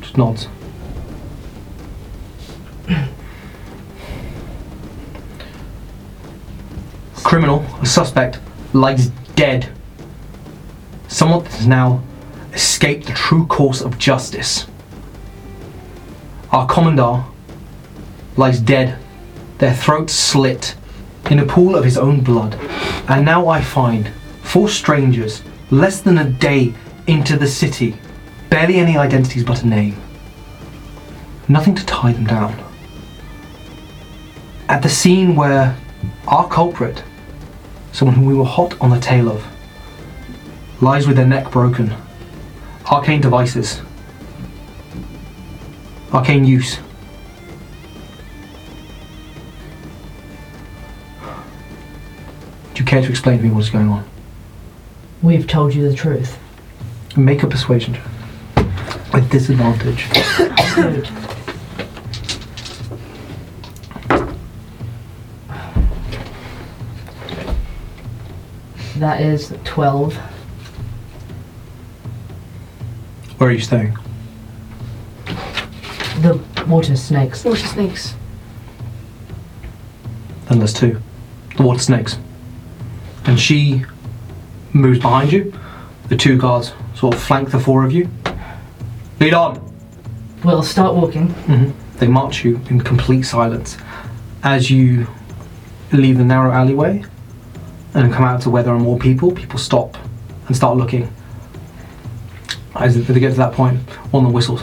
just nods. Criminal, a suspect, lies dead. Someone that has now escaped the true course of justice. Our commandant lies dead, their throats slit in a pool of his own blood. And now I find four strangers, less than a day into the city, barely any identities but a name. nothing to tie them down. At the scene where our culprit, someone whom we were hot on the tail of, lies with their neck broken, arcane devices, arcane use. Do you care to explain to me what is going on? We've told you the truth. Make a persuasion check. With disadvantage. Good. That is 12. Where are you staying? The water snakes. The water snakes. Then there's two. The water snakes. And she moves behind you. The two guards sort of flank the four of you. Lead on! We'll start walking. hmm They march you in complete silence. As you leave the narrow alleyway and come out to where there are more people, people stop and start looking. As they get to that point, on the whistles.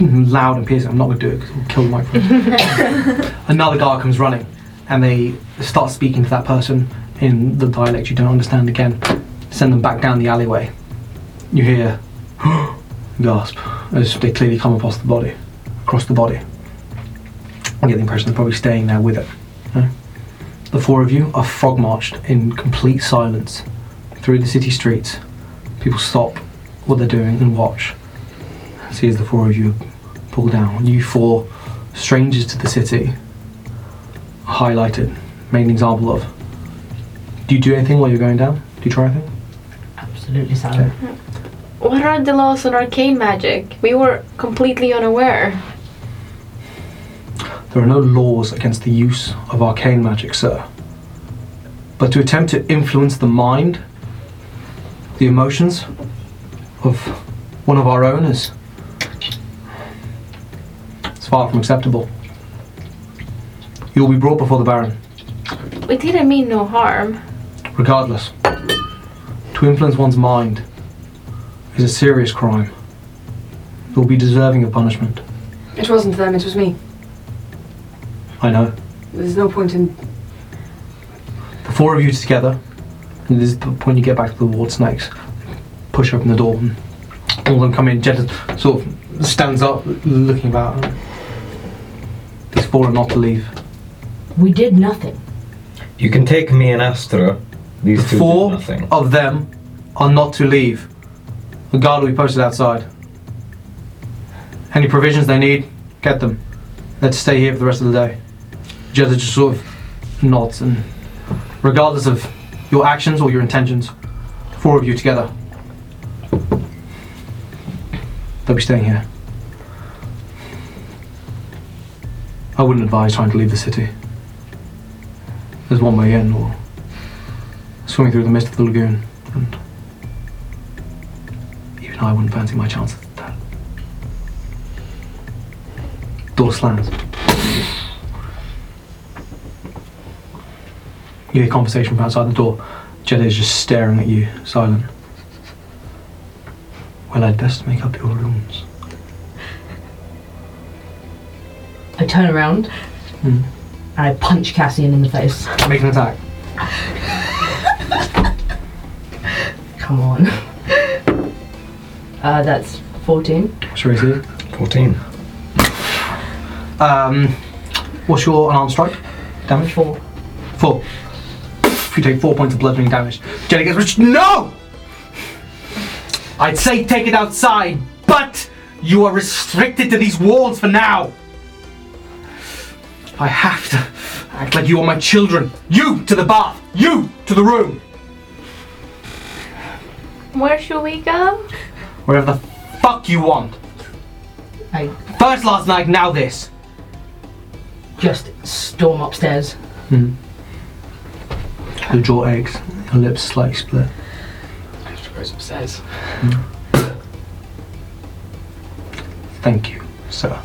Loud and piercing. I'm not going to do it because it'll kill the microphone. Another guard comes running and they start speaking to that person in the dialect you don't understand again. Send them back down the alleyway. You hear gasp as they clearly come across the body, across the body. I get the impression they're probably staying there with it. The four of you are frog marched in complete silence through the city streets. People stop what they're doing and watch. See as the four of you pull down. You four strangers to the city, highlighted, made an example of. Do you do anything while you're going down? Do you try anything? Absolutely silent. What are the laws on arcane magic? We were completely unaware. There are no laws against the use of arcane magic, sir. But to attempt to influence the mind, the emotions of one of our own is. It's far from acceptable. You will be brought before the Baron, We didn't mean no harm. regardless. To influence one's mind is a serious crime. You will be deserving of punishment. It wasn't them, it was me. I know. There's no point in. The four of you together, and this is the point you get back to the water snakes. Push open the door, and all of them come in. Jetta sort of stands up, looking about. These four are not to leave. We did nothing. You can take me and Astra. These The two four did nothing. of them are not to leave. The guard will be posted outside. Any provisions they need, get them. Let's stay here for the rest of the day. Jetta just sort of nods, and regardless of your actions or your intentions, four of you together, they'll be staying here. I wouldn't advise trying to leave the city. There's one way in, or swimming through the mist of the lagoon, and even I wouldn't fancy my chances at that. Door slams. You hear conversation from outside the door. Jetta is just staring at you, silent. Well, I'd best make up your rooms. I turn around Hmm. and I punch Cassian in the face. Make an attack. Come on. Uh, that's 14. What's your AC? 14. Um, what's your unarmed strike? Damage? Four. Four. You take four points of bludgeoning damage. Jenny gets rich. No! I'd say take it outside, but you are restricted to these walls for now. I have to act like you are my children. You to the bath. You to the room. Where should we go? Wherever the fuck you want. I First last night, now this. just storm upstairs. Mm. Your jaw aches. Your lips slightly split. Goes upstairs. Thank you, sir.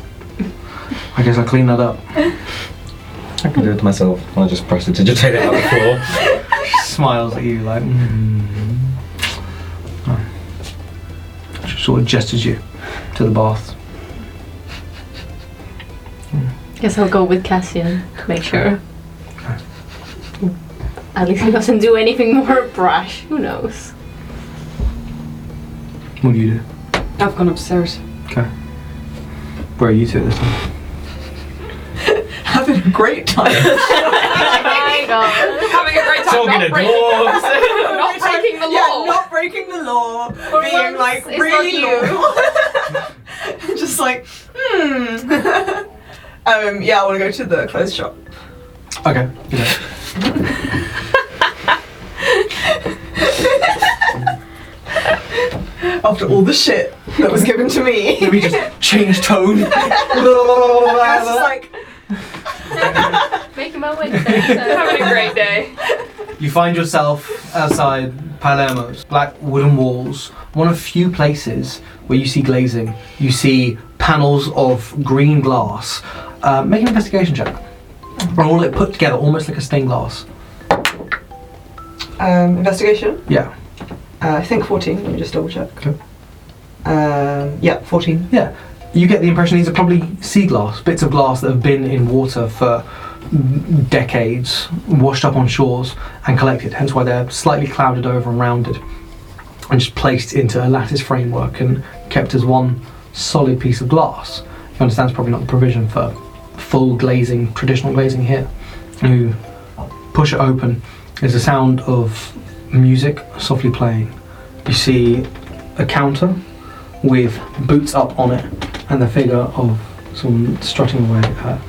I guess I'll clean that up. I can do it myself. I'll just press it to just take it out the floor. smiles at you like. Mm. Oh. She sort of gestures you to the bath. Guess I'll go with Cassian. To make sure. At least he doesn't do anything more brash. Who knows? What do you do? I've gone upstairs. Okay. Where are you two at this time? Having a great time. my god. Having a great time. Talking not to breaking, dwarves. not breaking the law. Yeah, not breaking the law. being once, like it's really not normal. Just like, hmm. um, yeah, I want to go to the clothes shop. Okay. Yeah. After all the shit that was given to me. Let me just change tone. I was just like, Making my way there. Having a great day. You find yourself outside Palermo's black wooden walls, one of few places where you see glazing. You see panels of green glass. Uh, make an investigation check. And all it put together, almost like a stained glass. um, investigation. Yeah. Uh, I think 14. Let me just double check. Okay. Um, yeah, 14. Yeah. You get the impression these are probably sea glass, bits of glass that have been in water for decades, washed up on shores and collected, hence why they're slightly clouded over and rounded, and just placed into a lattice framework and kept as one solid piece of glass. You understand it's probably not the provision for full glazing, traditional glazing here. You push it open, there's a sound of music softly playing. You see a counter with boots up on it and the figure of someone strutting away at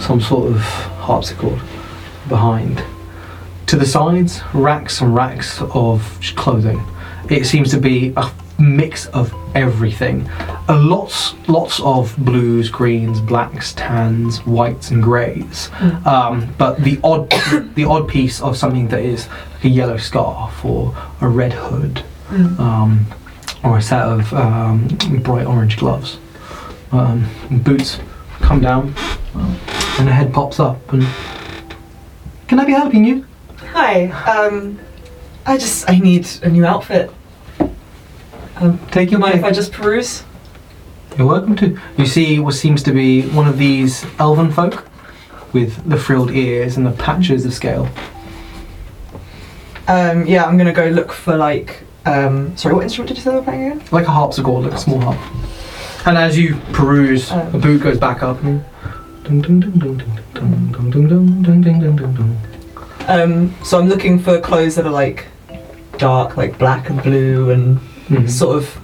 some sort of harpsichord behind. To the sides, racks and racks of clothing. It seems to be a mix of everything. A lots, lots of blues, greens, blacks, tans, whites, and greys. Um, but the odd, the odd piece of something that is like a yellow scarf or a red hood, um, or a set of um, bright orange gloves. Um, boots come down, um, and a head pops up. And can I be helping you? Hi. Um, I just I need a new outfit. Um, Take you your mind if. I just peruse? You're welcome to. You see what seems to be one of these elven folk with the frilled ears and the patches of scale. Um, yeah, I'm gonna go look for like. Um, sorry, what instrument did you say they were playing again? like a harpsichord, like a small harp. And as you peruse, Oh. the boot goes back up. And dun dun dun dun dun dun dun dun dun dun dun dun dun dun. Um, so I'm looking for clothes that are like dark, like black and blue, and Mhm. sort of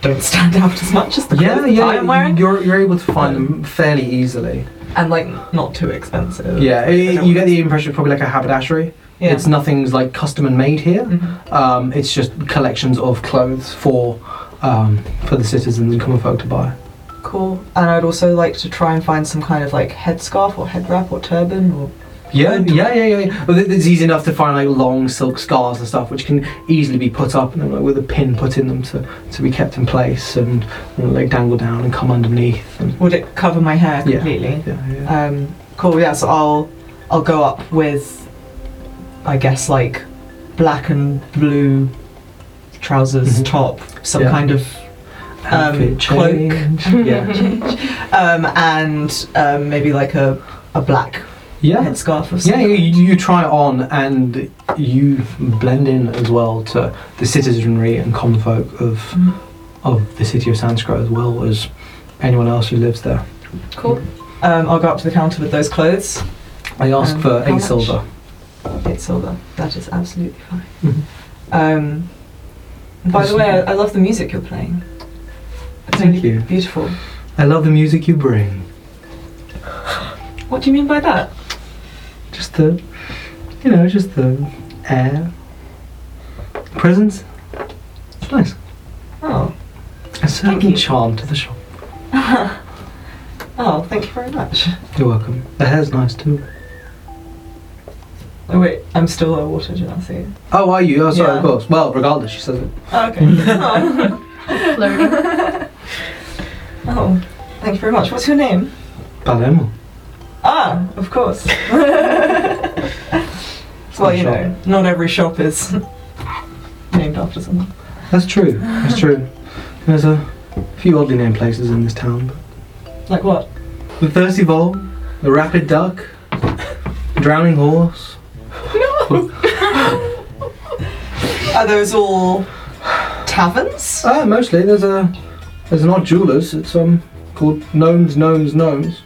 don't stand out as much as the Yeah, clothes yeah, I'm wearing, you're you're able to find them fairly easily. and like not too expensive. Yeah, it, you get the impression probably like a haberdashery. Yeah. It's nothing's like custom and made here. Mhm. Um, it's just collections of clothes for um, for the citizens and common folk to buy. Cool. And I'd also like to try and find some kind of like headscarf or head wrap or turban or. Yeah, yeah, yeah, yeah. But it's easy enough to find like long silk scarves and stuff, which can easily be put up and then like, with a pin put in them to, to be kept in place and you know, like dangle down and come underneath. And, Would it cover my hair completely? yeah, yeah. Um, cool. Yeah. So I'll I'll go up with, I guess like, black and blue trousers, Mhm. top, some Yeah. kind of um, cloak. yeah, um, and um, maybe like a a black yeah. headscarf of Yeah, you, you try it on and you blend in as well to the citizenry and common folk of Mhm. of the city of Sanskra as well as anyone else who lives there. Cool. Um, I'll go up to the counter with those clothes. I ask Um, for eight much? silver. It's silver. That is absolutely fine. Mhm. Um, by the way, I, I love the music you're playing. It's Thank really you. beautiful. I love the music you bring. What do you mean by that? The, you know, just the air, presence. It's nice. Oh, A certain charm to the shop. oh, thank you very much. You're welcome. The hair's nice too. Oh wait, I'm still a water genasi. Oh, are you? Oh, sorry, Yeah. of course. Well, regardless, she says it. Oh, okay. oh. Flirting. oh, thank you very much. What's your name? Palermo. Ah, of course. Well, you know, not every shop is named after someone. That's true. That's true. There's a few oddly named places in this town, but Like what? The thirsty vole, the rapid duck, drowning horse. No. Are those all taverns? Ah, mostly. There's a there's an odd jewelers. It's um called Gnomes, Gnomes, Gnomes.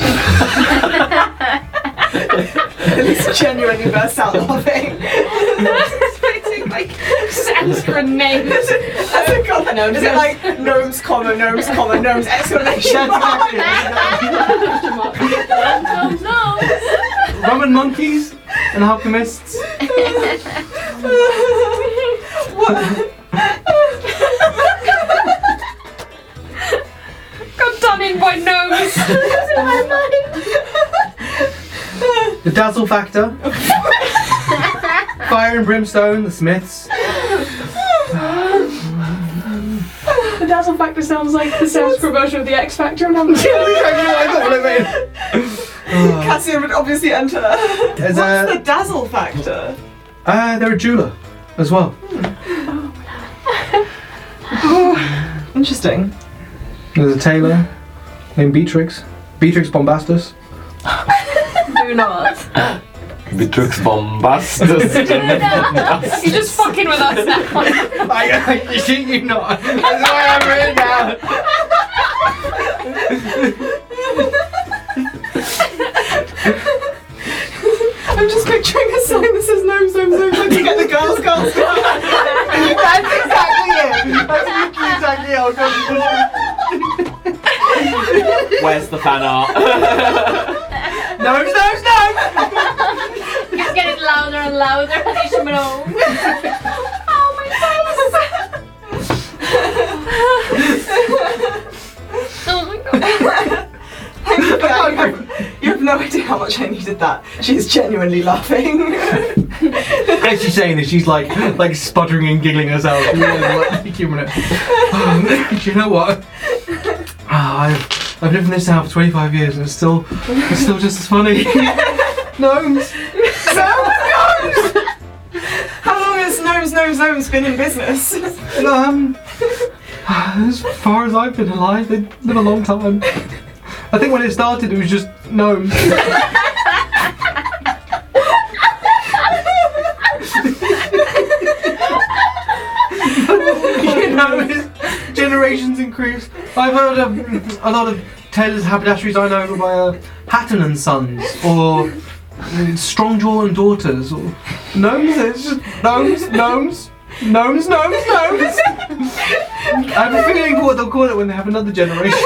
It's genuinely burst out laughing. Expecting like Sanskra names. As a comment, no, is it like gnomes, comma, gnomes, comma, gnomes, exclamation mark? No, no. Roman monkeys and alchemists. Got done in by nose. The dazzle factor. Fire and brimstone, the smiths. The Dazzle Factor sounds like the Sanskra version of the X Factor, and I'm Cassian would obviously enter. There's What's a the dazzle factor? uh, they're a jeweler as well. Interesting. There's a tailor named Beatrix. Beatrix Bombastus. Do not. Betrux bombastus. You're just fucking with us now. I, I shit you not. That's why I'm here down. I'm just picturing a sign that says gnomes, no, gnomes, looking at the girls, girls, girls. That's exactly it. That's exactly how it goes. Where's the fan art? No, no, no. It's getting louder and louder as you oh my face! oh my god. you, have, you have no idea how much I needed that. She's genuinely laughing. As she's saying this, she's like, like sputtering and giggling herself. Yeah, like, human. Um, do you know what? Ah, I've, I've lived in this town for 25 years and it's still, it's still just as funny. Gnomes. How long has Gnomes, Gnomes, Gnomes been in business? Um, as far as I've been alive, it's been a long time. I think when it started, it was just gnomes. you know, generations increase. I've heard of a lot of tailors' haberdasheries I know by uh, Hatton and Sons, or uh, Strongjaw and Daughters, or gnomes. It's just gnomes, gnomes, gnomes, gnomes, gnomes. I have a feeling for what they'll call it when they have another generation.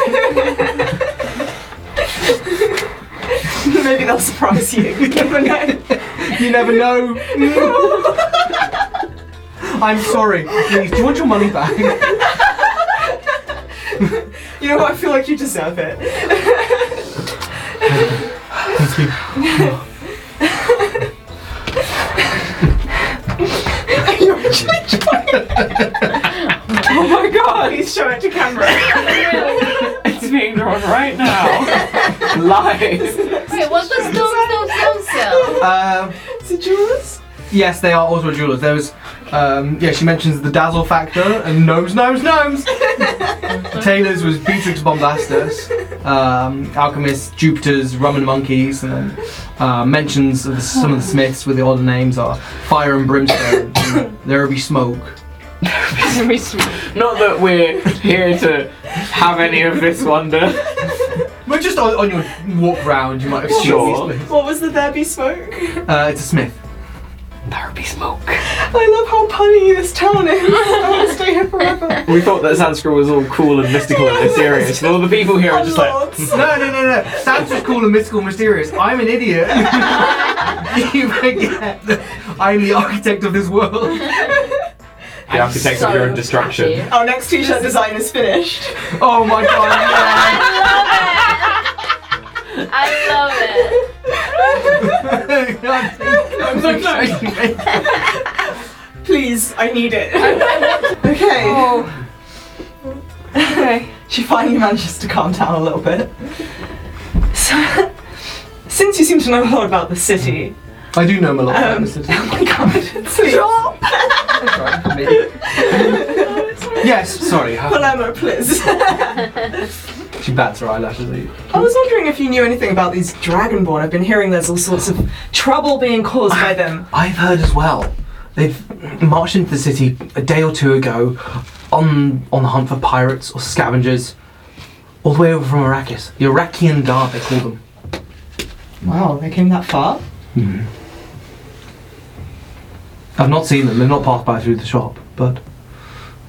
Maybe they'll surprise you. You never know. You never know. I'm sorry. Please, do you want your money back? You know? I feel like you deserve it. Thank you. You're actually trying. oh my god, he's showing it to camera. it's being drawn right now. Live. Wait, what's the stone stone stone sell? Uh, Is it jewelers? Yes, they are also jewelers. There was, um, yeah, she mentions the dazzle factor and gnomes, gnomes, gnomes. Taylor's was Beatrix Bombastus. Um, alchemists, Jupiter's, Roman monkeys, and then uh, mentions of some of the Smiths with the other names are Fire and Brimstone. and There'll be smoke. Not that we're here to have any of this wonder. But just on, on your walk round, you might have seen Sure. these. What was the there be smoke? Uh, it's a Smith. There be smoke. I love how punny this town is. I want to stay here forever. We thought that Sanskra was all cool and mystical and mysterious. And all the people here are just like, Lords. No, no, no, no. Sounds just cool and mystical, mysterious. I'm an idiot. you forget that I'm the architect of this world. the architect of your own destruction. Our next t-shirt design is finished. Oh my god, I love it. yeah. I'm so excited. Please, I need it. okay. Oh. Okay. She finally manages to calm down a little bit. So, since you seem to know a lot about the city, I do know a lot about um, this city. oh my god, please. Stop! That's right, for me. Yes, sorry. Palermo, please. She bats her eyelashes at you. I was wondering if you knew anything about these Dragonborn. I've been hearing there's all sorts of trouble being caused by them. I've heard as well. They've marched into the city a day or two ago on on the hunt for pirates or scavengers, all the way over from Arrakis. The Arakian Guard, they call them. Wow, they came that far? Hmm. I've not seen them. They've not passed by through the shop, but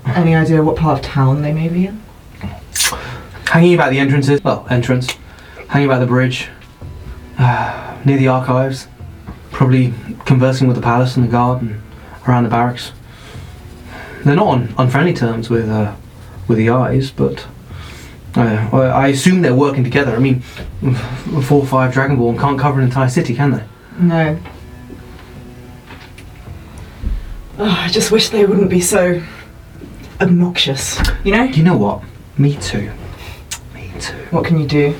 Any idea what part of town they may be in? Hanging about the entrances. Well, entrance. Hanging about the bridge. Uh, near the archives. Probably conversing with the palace and the guard and around the barracks. They're not on unfriendly terms with uh, with the eyes, but uh, I assume they're working together. I mean, four or five Dragonborn can't cover an entire city, can they? No. Oh, I just wish they wouldn't be so obnoxious. You know? You know what? Me too. What can you do?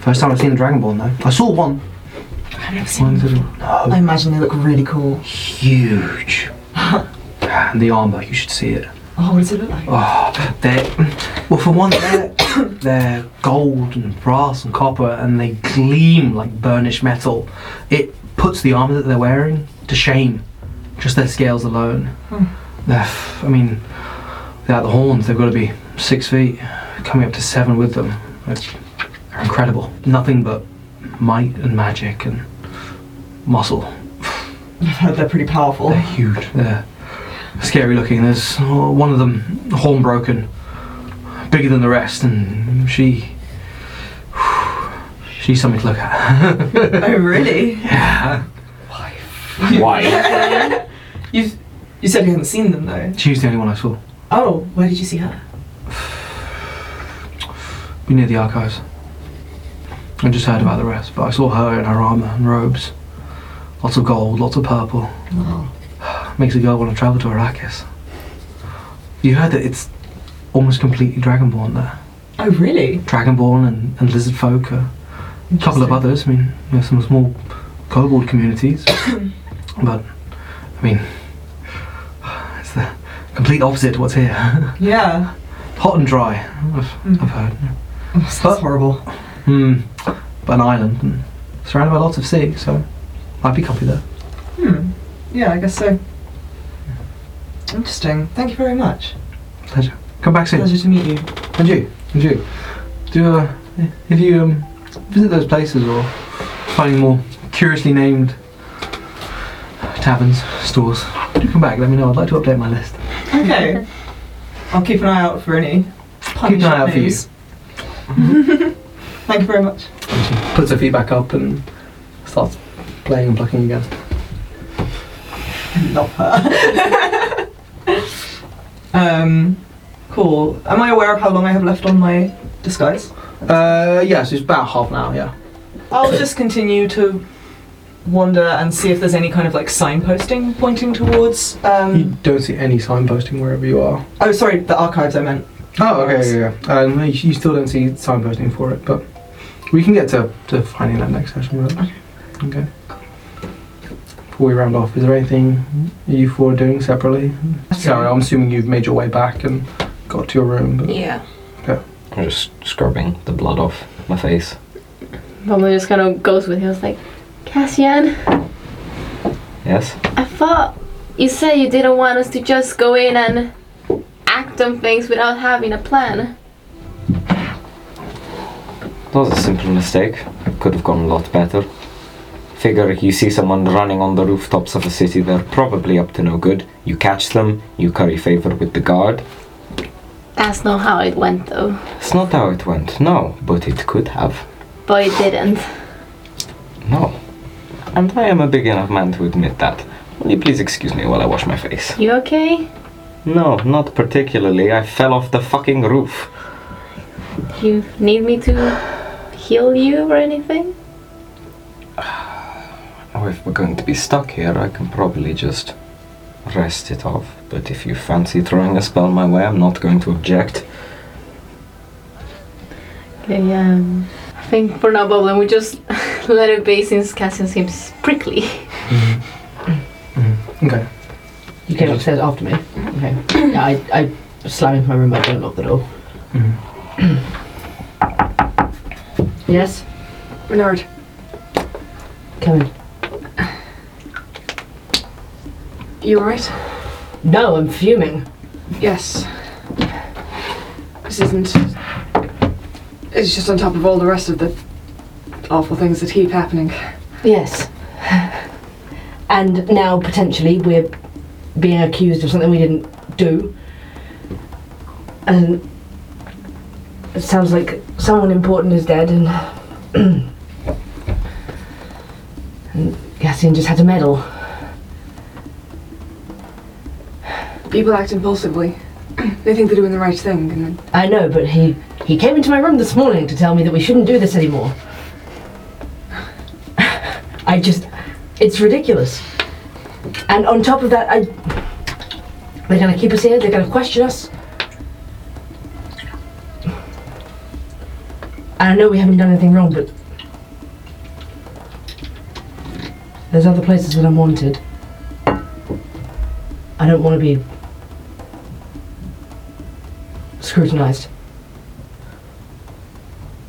First time I've seen a Dragonborn though. I saw one. I've never seen One little, I no, imagine they look really cool. huge. and the armor, you should see it. Oh, what does it look like? Oh, they're well for one, they're, they're gold and brass and copper, and they gleam like burnished metal. It puts the armor that they're wearing to shame. Just their scales alone. Hmm. They're, I mean, without the horns, they've got to be six feet, coming up to seven with them. They're, they're incredible. Nothing but might and magic and muscle. I've heard they're pretty powerful. They're huge. They're scary looking. There's uh, one of them horn broken, bigger than the rest, and she. She's something to look at. oh, really? yeah. Why? You you said you hadn't seen them though. She was the only one I saw. Oh, where did you see her? Be near the archives. I just heard about the rest, but I saw her in her armour and robes. Lots of gold, lots of purple. Makes a girl want to travel to Arrakis. You heard that it's almost completely Dragonborn there. Oh, really? Dragonborn and, and lizard folk. A couple of others. I mean, there's some small kobold communities. but, I mean, it's the complete opposite to what's here. Yeah. Hot and dry, I've, Mm. I've heard. That's But- horrible. Hmm. But an island and surrounded by lots of sea, so I'd be comfy there. Hmm. Yeah, I guess so. Interesting. Thank you very much. Pleasure. Come back soon. Pleasure to meet you. And you. And you. Do uh, if you um, visit those places or find any more curiously named taverns, stores, do come back. Let me know. I'd like to update my list. Okay. I'll keep an eye out for any. Keep an eye out for you. Thank you very much. And she puts her feet back up and starts playing and plucking again. Love her. um, cool. Am I aware of how long I have left on my disguise? Uh, yeah, so it's about half an hour. Yeah. I'll just continue to wander and see if there's any kind of like signposting pointing towards. You Um, don't see any signposting wherever you are. oh, sorry, the archives I meant. Oh, okay, yeah, yeah. Um, you, you still don't see signposting for it, but we can get to, to finding that next session. Right? Okay. Before we round off, is there anything you four are doing separately? Sorry, I'm assuming you've made your way back and got to your room. But Yeah. I'm just scrubbing the blood off my face. Mama just kind of goes with him. It's like, Cassian, Yes? I thought you said you didn't want us to just go in and act on things without having a plan. That was a simple mistake. Could have gone a lot better. Figure you see someone running on the rooftops of a city, they're probably up to no good. You catch them, you curry favor with the guard. That's not how it went, though. It's not how it went, no, but it could have. But it didn't. No. And I am a big enough man to admit that. Will you please excuse me while I wash my face? You okay? No, not particularly. I fell off the fucking roof. You need me to heal you or anything? Oh, if we're going to be stuck here, I can probably just rest it off. But if you fancy throwing a spell my way, I'm not going to object. Okay, um, I think for now, Boblem, we just let it be since Cassian seems prickly. Hmm. Hmm. okay. You came upstairs after me. Okay. Yeah, I, I slam into my room, but I don't lock the door. Mhm. Yes? Renard, Come in. you alright? No, I'm fuming. Yes. This isn't. It's just on top of all the rest of the awful things that keep happening. Yes. And now potentially we're being accused of something we didn't do. And it sounds like someone important is dead and. and Cassian just had to meddle. People act impulsively. they think they're doing the right thing, and then I know, but he he came into my room this morning to tell me that we shouldn't do this anymore. I just it's ridiculous. And on top of that, I they're gonna keep us here, they're gonna question us. And I know we haven't done anything wrong, but there's other places that I'm wanted. I don't want to be scrutinized.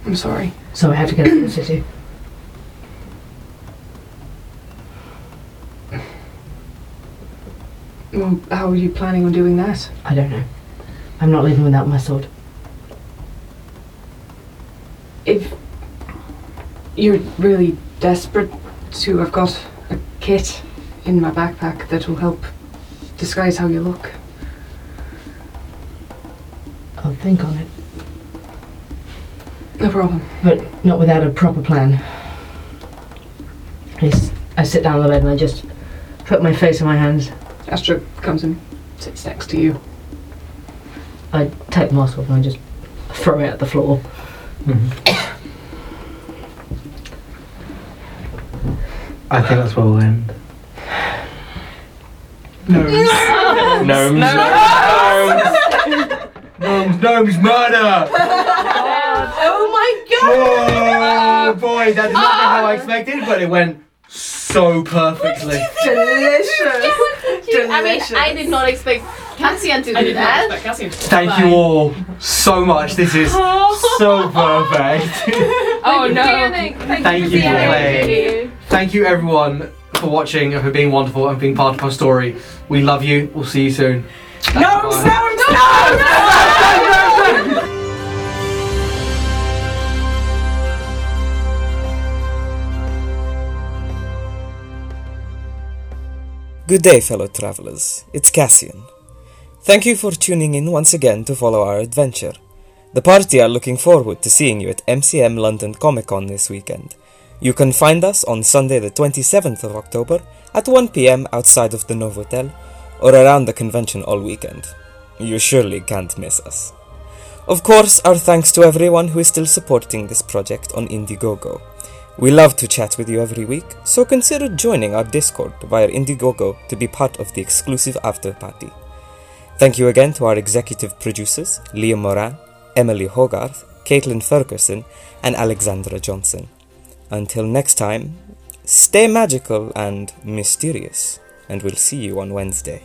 I'm sorry. So I have to get out of the city. Well, how are you planning on doing that? I don't know. I'm not leaving without my sword. If you're really desperate to, I've got a kit in my backpack that will help disguise how you look. I'll think on it, No problem. but not without a proper plan. I, s- I sit down on the bed and I just put my face in my hands. Astra comes and sits next to you. I take the mask off and I just throw it at the floor. Mm-hmm. I think that's where we'll end. Gnomes. Gnomes. Gnomes, gnomes, murder! Oh my god! Oh boy, that is not how I expected, but it went so perfectly. Delicious. I mean, I did not expect Cassian to do that. Thank you all so much. This is so perfect. Oh no! Thank you for playing. Thank you everyone for watching and for being wonderful and being part of our story. We love you. We'll see you soon. No, Bye. no, no! Good day, fellow travelers. It's Cassian. Thank you for tuning in once again to follow our adventure. The party are looking forward to seeing you at MCM London Comic Con this weekend. You can find us on Sunday, the 27th of October at 1 pm outside of the Novotel or around the convention all weekend. You surely can't miss us. Of course, our thanks to everyone who is still supporting this project on Indiegogo. We love to chat with you every week, so consider joining our Discord via Indiegogo to be part of the exclusive after party. Thank you again to our executive producers, Liam Moran, Emily Hogarth, Caitlin Ferguson, and Alexandra Johnson. Until next time, stay magical and mysterious, and we'll see you on Wednesday.